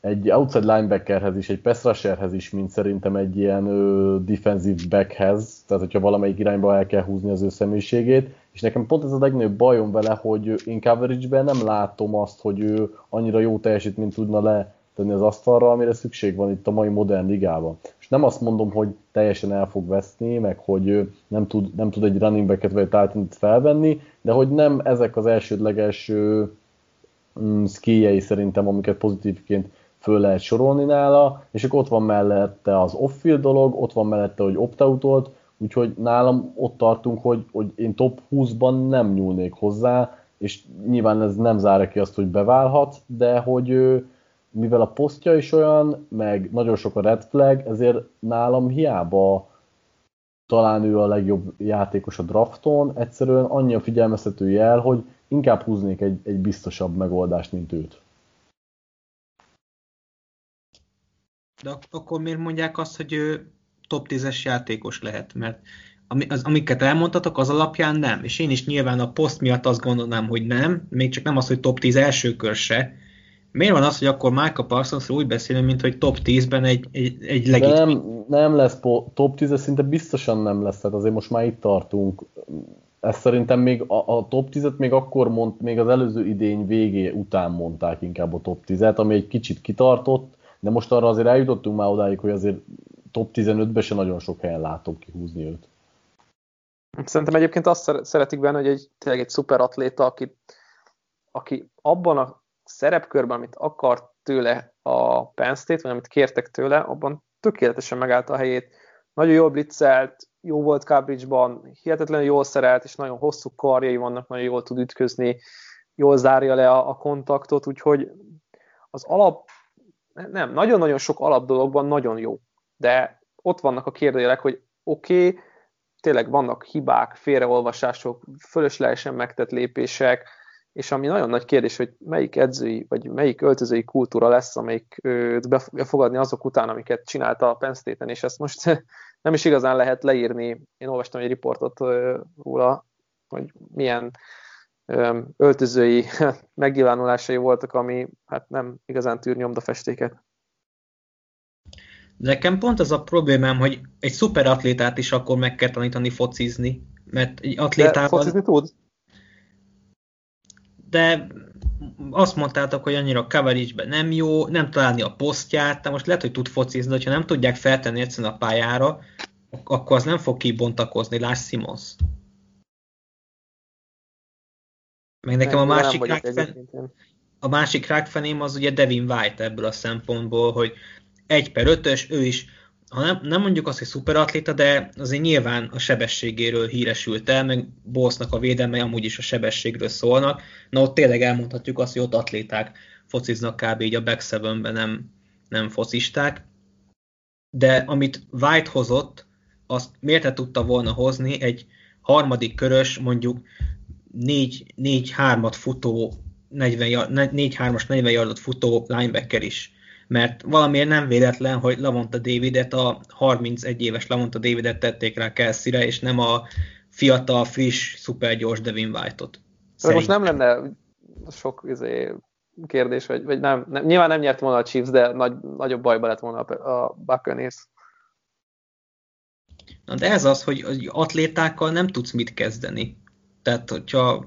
egy outside linebackerhez is, egy pass rusherhez is, mint szerintem egy ilyen ö, defensive backhez, tehát hogyha valamelyik irányba el kell húzni az ő személyiségét, és nekem pont ez a legnagyobb bajom vele, hogy én coverage-ben nem látom azt, hogy ő annyira jó teljesítményt tudna le tenni az asztalra, amire szükség van itt a mai modern ligában. És nem azt mondom, hogy teljesen el fog veszni, meg hogy nem tud, nem tud egy running back-et vagy titan felvenni, de hogy nem ezek az elsődleges mm, skijei szerintem, amiket pozitívként föl lehet sorolni nála, és akkor ott van mellette az off-field dolog, ott van mellette, hogy opt-outolt, úgyhogy nálam ott tartunk, hogy, hogy én top 20-ban nem nyúlnék hozzá, és nyilván ez nem zárja ki azt, hogy beválhat, de hogy mivel a posztja is olyan, meg nagyon sok a red flag, ezért nálam hiába talán ő a legjobb játékos a drafton, egyszerűen annyi a figyelmeztető jel, hogy inkább húznék egy, egy biztosabb megoldást, mint őt. De akkor miért mondják azt, hogy ő top 10-es játékos lehet? Mert az, amiket elmondtatok, az alapján nem. És én is nyilván a poszt miatt azt gondolnám, hogy nem, még csak nem az, hogy top 10 első kör se, Miért van az, hogy akkor Michael Parsons úgy beszélünk, mint hogy top 10-ben egy, egy, egy legit... Nem, nem lesz top 10 szinte biztosan nem lesz, tehát azért most már itt tartunk. Ezt szerintem még a, a top 10-et még akkor mond, még az előző idény végé után mondták inkább a top 10-et, ami egy kicsit kitartott, de most arra azért eljutottunk már odáig, hogy azért top 15-ben se nagyon sok helyen látom kihúzni őt. Szerintem egyébként azt szeretik benne, hogy egy, tényleg egy szuper atléta, aki, aki abban a szerepkörben, amit akart tőle a Penn State, vagy amit kértek tőle, abban tökéletesen megállta a helyét. Nagyon jól blitzelt, jó volt coverage-ban, hihetetlenül jól szerelt, és nagyon hosszú karjai vannak, nagyon jól tud ütközni, jól zárja le a, a kontaktot, úgyhogy az alap, nem, nagyon-nagyon sok alap dologban nagyon jó, de ott vannak a kérdőjelek, hogy oké, okay, tényleg vannak hibák, félreolvasások, fölöslegesen megtett lépések, és ami nagyon nagy kérdés, hogy melyik edzői, vagy melyik öltözői kultúra lesz, amelyik őt be fogja fogadni azok után, amiket csinálta a Penn State-en, és ezt most *laughs* nem is igazán lehet leírni. Én olvastam egy riportot róla, hogy milyen öltözői *laughs* megnyilvánulásai voltak, ami hát nem igazán tűr nyomdafestéket. Nekem pont az a problémám, hogy egy szuperatlétát is akkor meg kell tanítani focizni, mert egy atlétával... De focizni tud? De azt mondtátok, hogy annyira coverage nem jó, nem találni a posztját, de most lehet, hogy tud focizni, de ha nem tudják feltenni egyszerűen a pályára, akkor az nem fog kibontakozni, láss Simons. Meg nekem nem, a másik rákfen, a másik rákfeném az ugye Devin White ebből a szempontból, hogy egy per ötös, ő is ha nem, nem mondjuk azt, hogy szuperatléta, de azért nyilván a sebességéről híresült el, meg Bolsznak a védelme amúgy is a sebességről szólnak. Na ott tényleg elmondhatjuk azt, hogy ott atléták fociznak kb. így a back nem, nem focisták. De amit White hozott, azt miért tudta volna hozni egy harmadik körös, mondjuk 4-3-at futó, 4-3-as 40 yardot futó linebacker is mert valamiért nem véletlen, hogy Lavonta Davidet, a 31 éves Lavonta Davidet tették rá kelsey és nem a fiatal, friss, szupergyors Devin White-ot. Most nem lenne sok izé, kérdés, vagy, vagy nem, nem, nyilván nem nyert volna a Chiefs, de nagy, nagyobb bajba lett volna a, a Buccaneers. Na de ez az, hogy atlétákkal nem tudsz mit kezdeni. Tehát, hogyha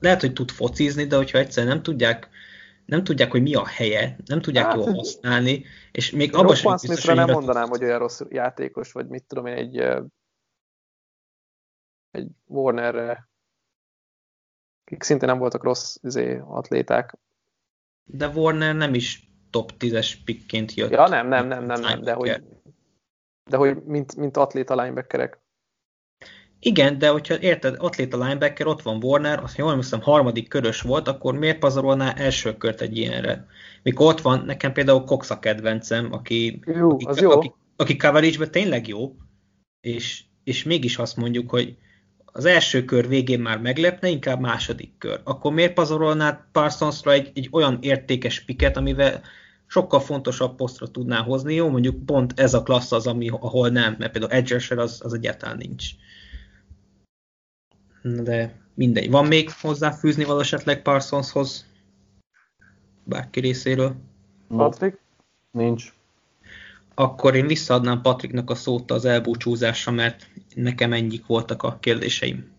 lehet, hogy tud focizni, de hogyha egyszer nem tudják nem tudják, hogy mi a helye, nem tudják hát, jól használni, és még abban sem biztos, hogy nem mondanám, hogy olyan rossz játékos, vagy mit tudom én, egy, egy Warnerre, akik szinte nem voltak rossz izé, atléták. De Warner nem is top 10-es pickként jött. Ja, nem, nem, nem, nem, nem de hogy, de hogy mint, mint atléta linebackerek. Igen, de hogyha érted, atléta linebacker, ott van Warner, azt jól hiszem harmadik körös volt, akkor miért pazarolná első kört egy ilyenre? Mikor ott van, nekem például Cox a kedvencem, aki, jó, aki, az jó. aki, aki coverage tényleg jó, és, és mégis azt mondjuk, hogy az első kör végén már meglepne, inkább második kör. Akkor miért pazarolnád Parsonsra egy, egy olyan értékes piket, amivel sokkal fontosabb posztra tudná hozni, jó, mondjuk pont ez a klassz az, ami, ahol nem, mert például edge az, az egyáltalán nincs. De mindegy. Van még hozzáfűzni való esetleg Parsonshoz? Bárki részéről? Patrick? Nincs. Akkor én visszaadnám Patricknak a szót az elbúcsúzásra, mert nekem ennyik voltak a kérdéseim.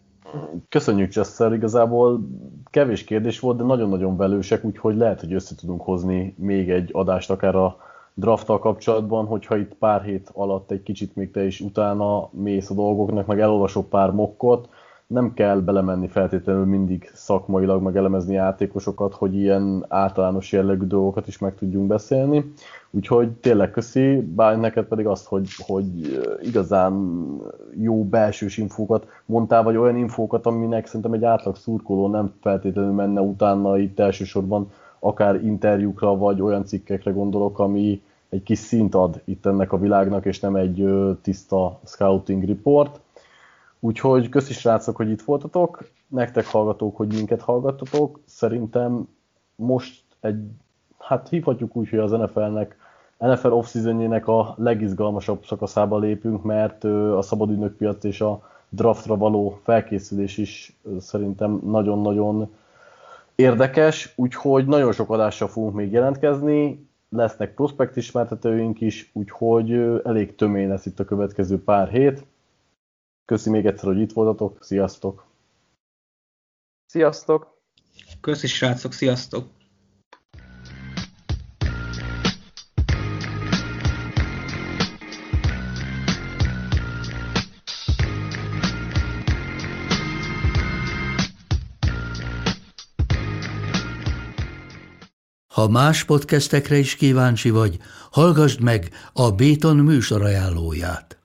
Köszönjük, Chester, igazából kevés kérdés volt, de nagyon-nagyon velősek, úgyhogy lehet, hogy össze tudunk hozni még egy adást akár a drafttal kapcsolatban, hogyha itt pár hét alatt egy kicsit még te is utána mész a dolgoknak, meg elolvasok pár mokkot, nem kell belemenni feltétlenül mindig szakmailag, meg elemezni játékosokat, hogy ilyen általános jellegű dolgokat is meg tudjunk beszélni. Úgyhogy tényleg köszi, bár neked pedig azt, hogy, hogy igazán jó belsős infókat mondtál, vagy olyan infókat, aminek szerintem egy átlag szurkoló nem feltétlenül menne utána itt elsősorban akár interjúkra, vagy olyan cikkekre gondolok, ami egy kis szint ad itt ennek a világnak, és nem egy tiszta scouting report. Úgyhogy köszi srácok, hogy itt voltatok, nektek hallgatók, hogy minket hallgattatok. Szerintem most egy, hát hívhatjuk úgy, hogy az NFL-nek, NFL off a legizgalmasabb szakaszába lépünk, mert a szabadügynök és a draftra való felkészülés is szerintem nagyon-nagyon érdekes, úgyhogy nagyon sok adással fogunk még jelentkezni, lesznek prospekt ismertetőink is, úgyhogy elég tömény lesz itt a következő pár hét. Köszi még egyszer, hogy itt voltatok. Sziasztok! Sziasztok! Köszi srácok, sziasztok! Ha más podcastekre is kíváncsi vagy, hallgassd meg a Béton műsor ajánlóját.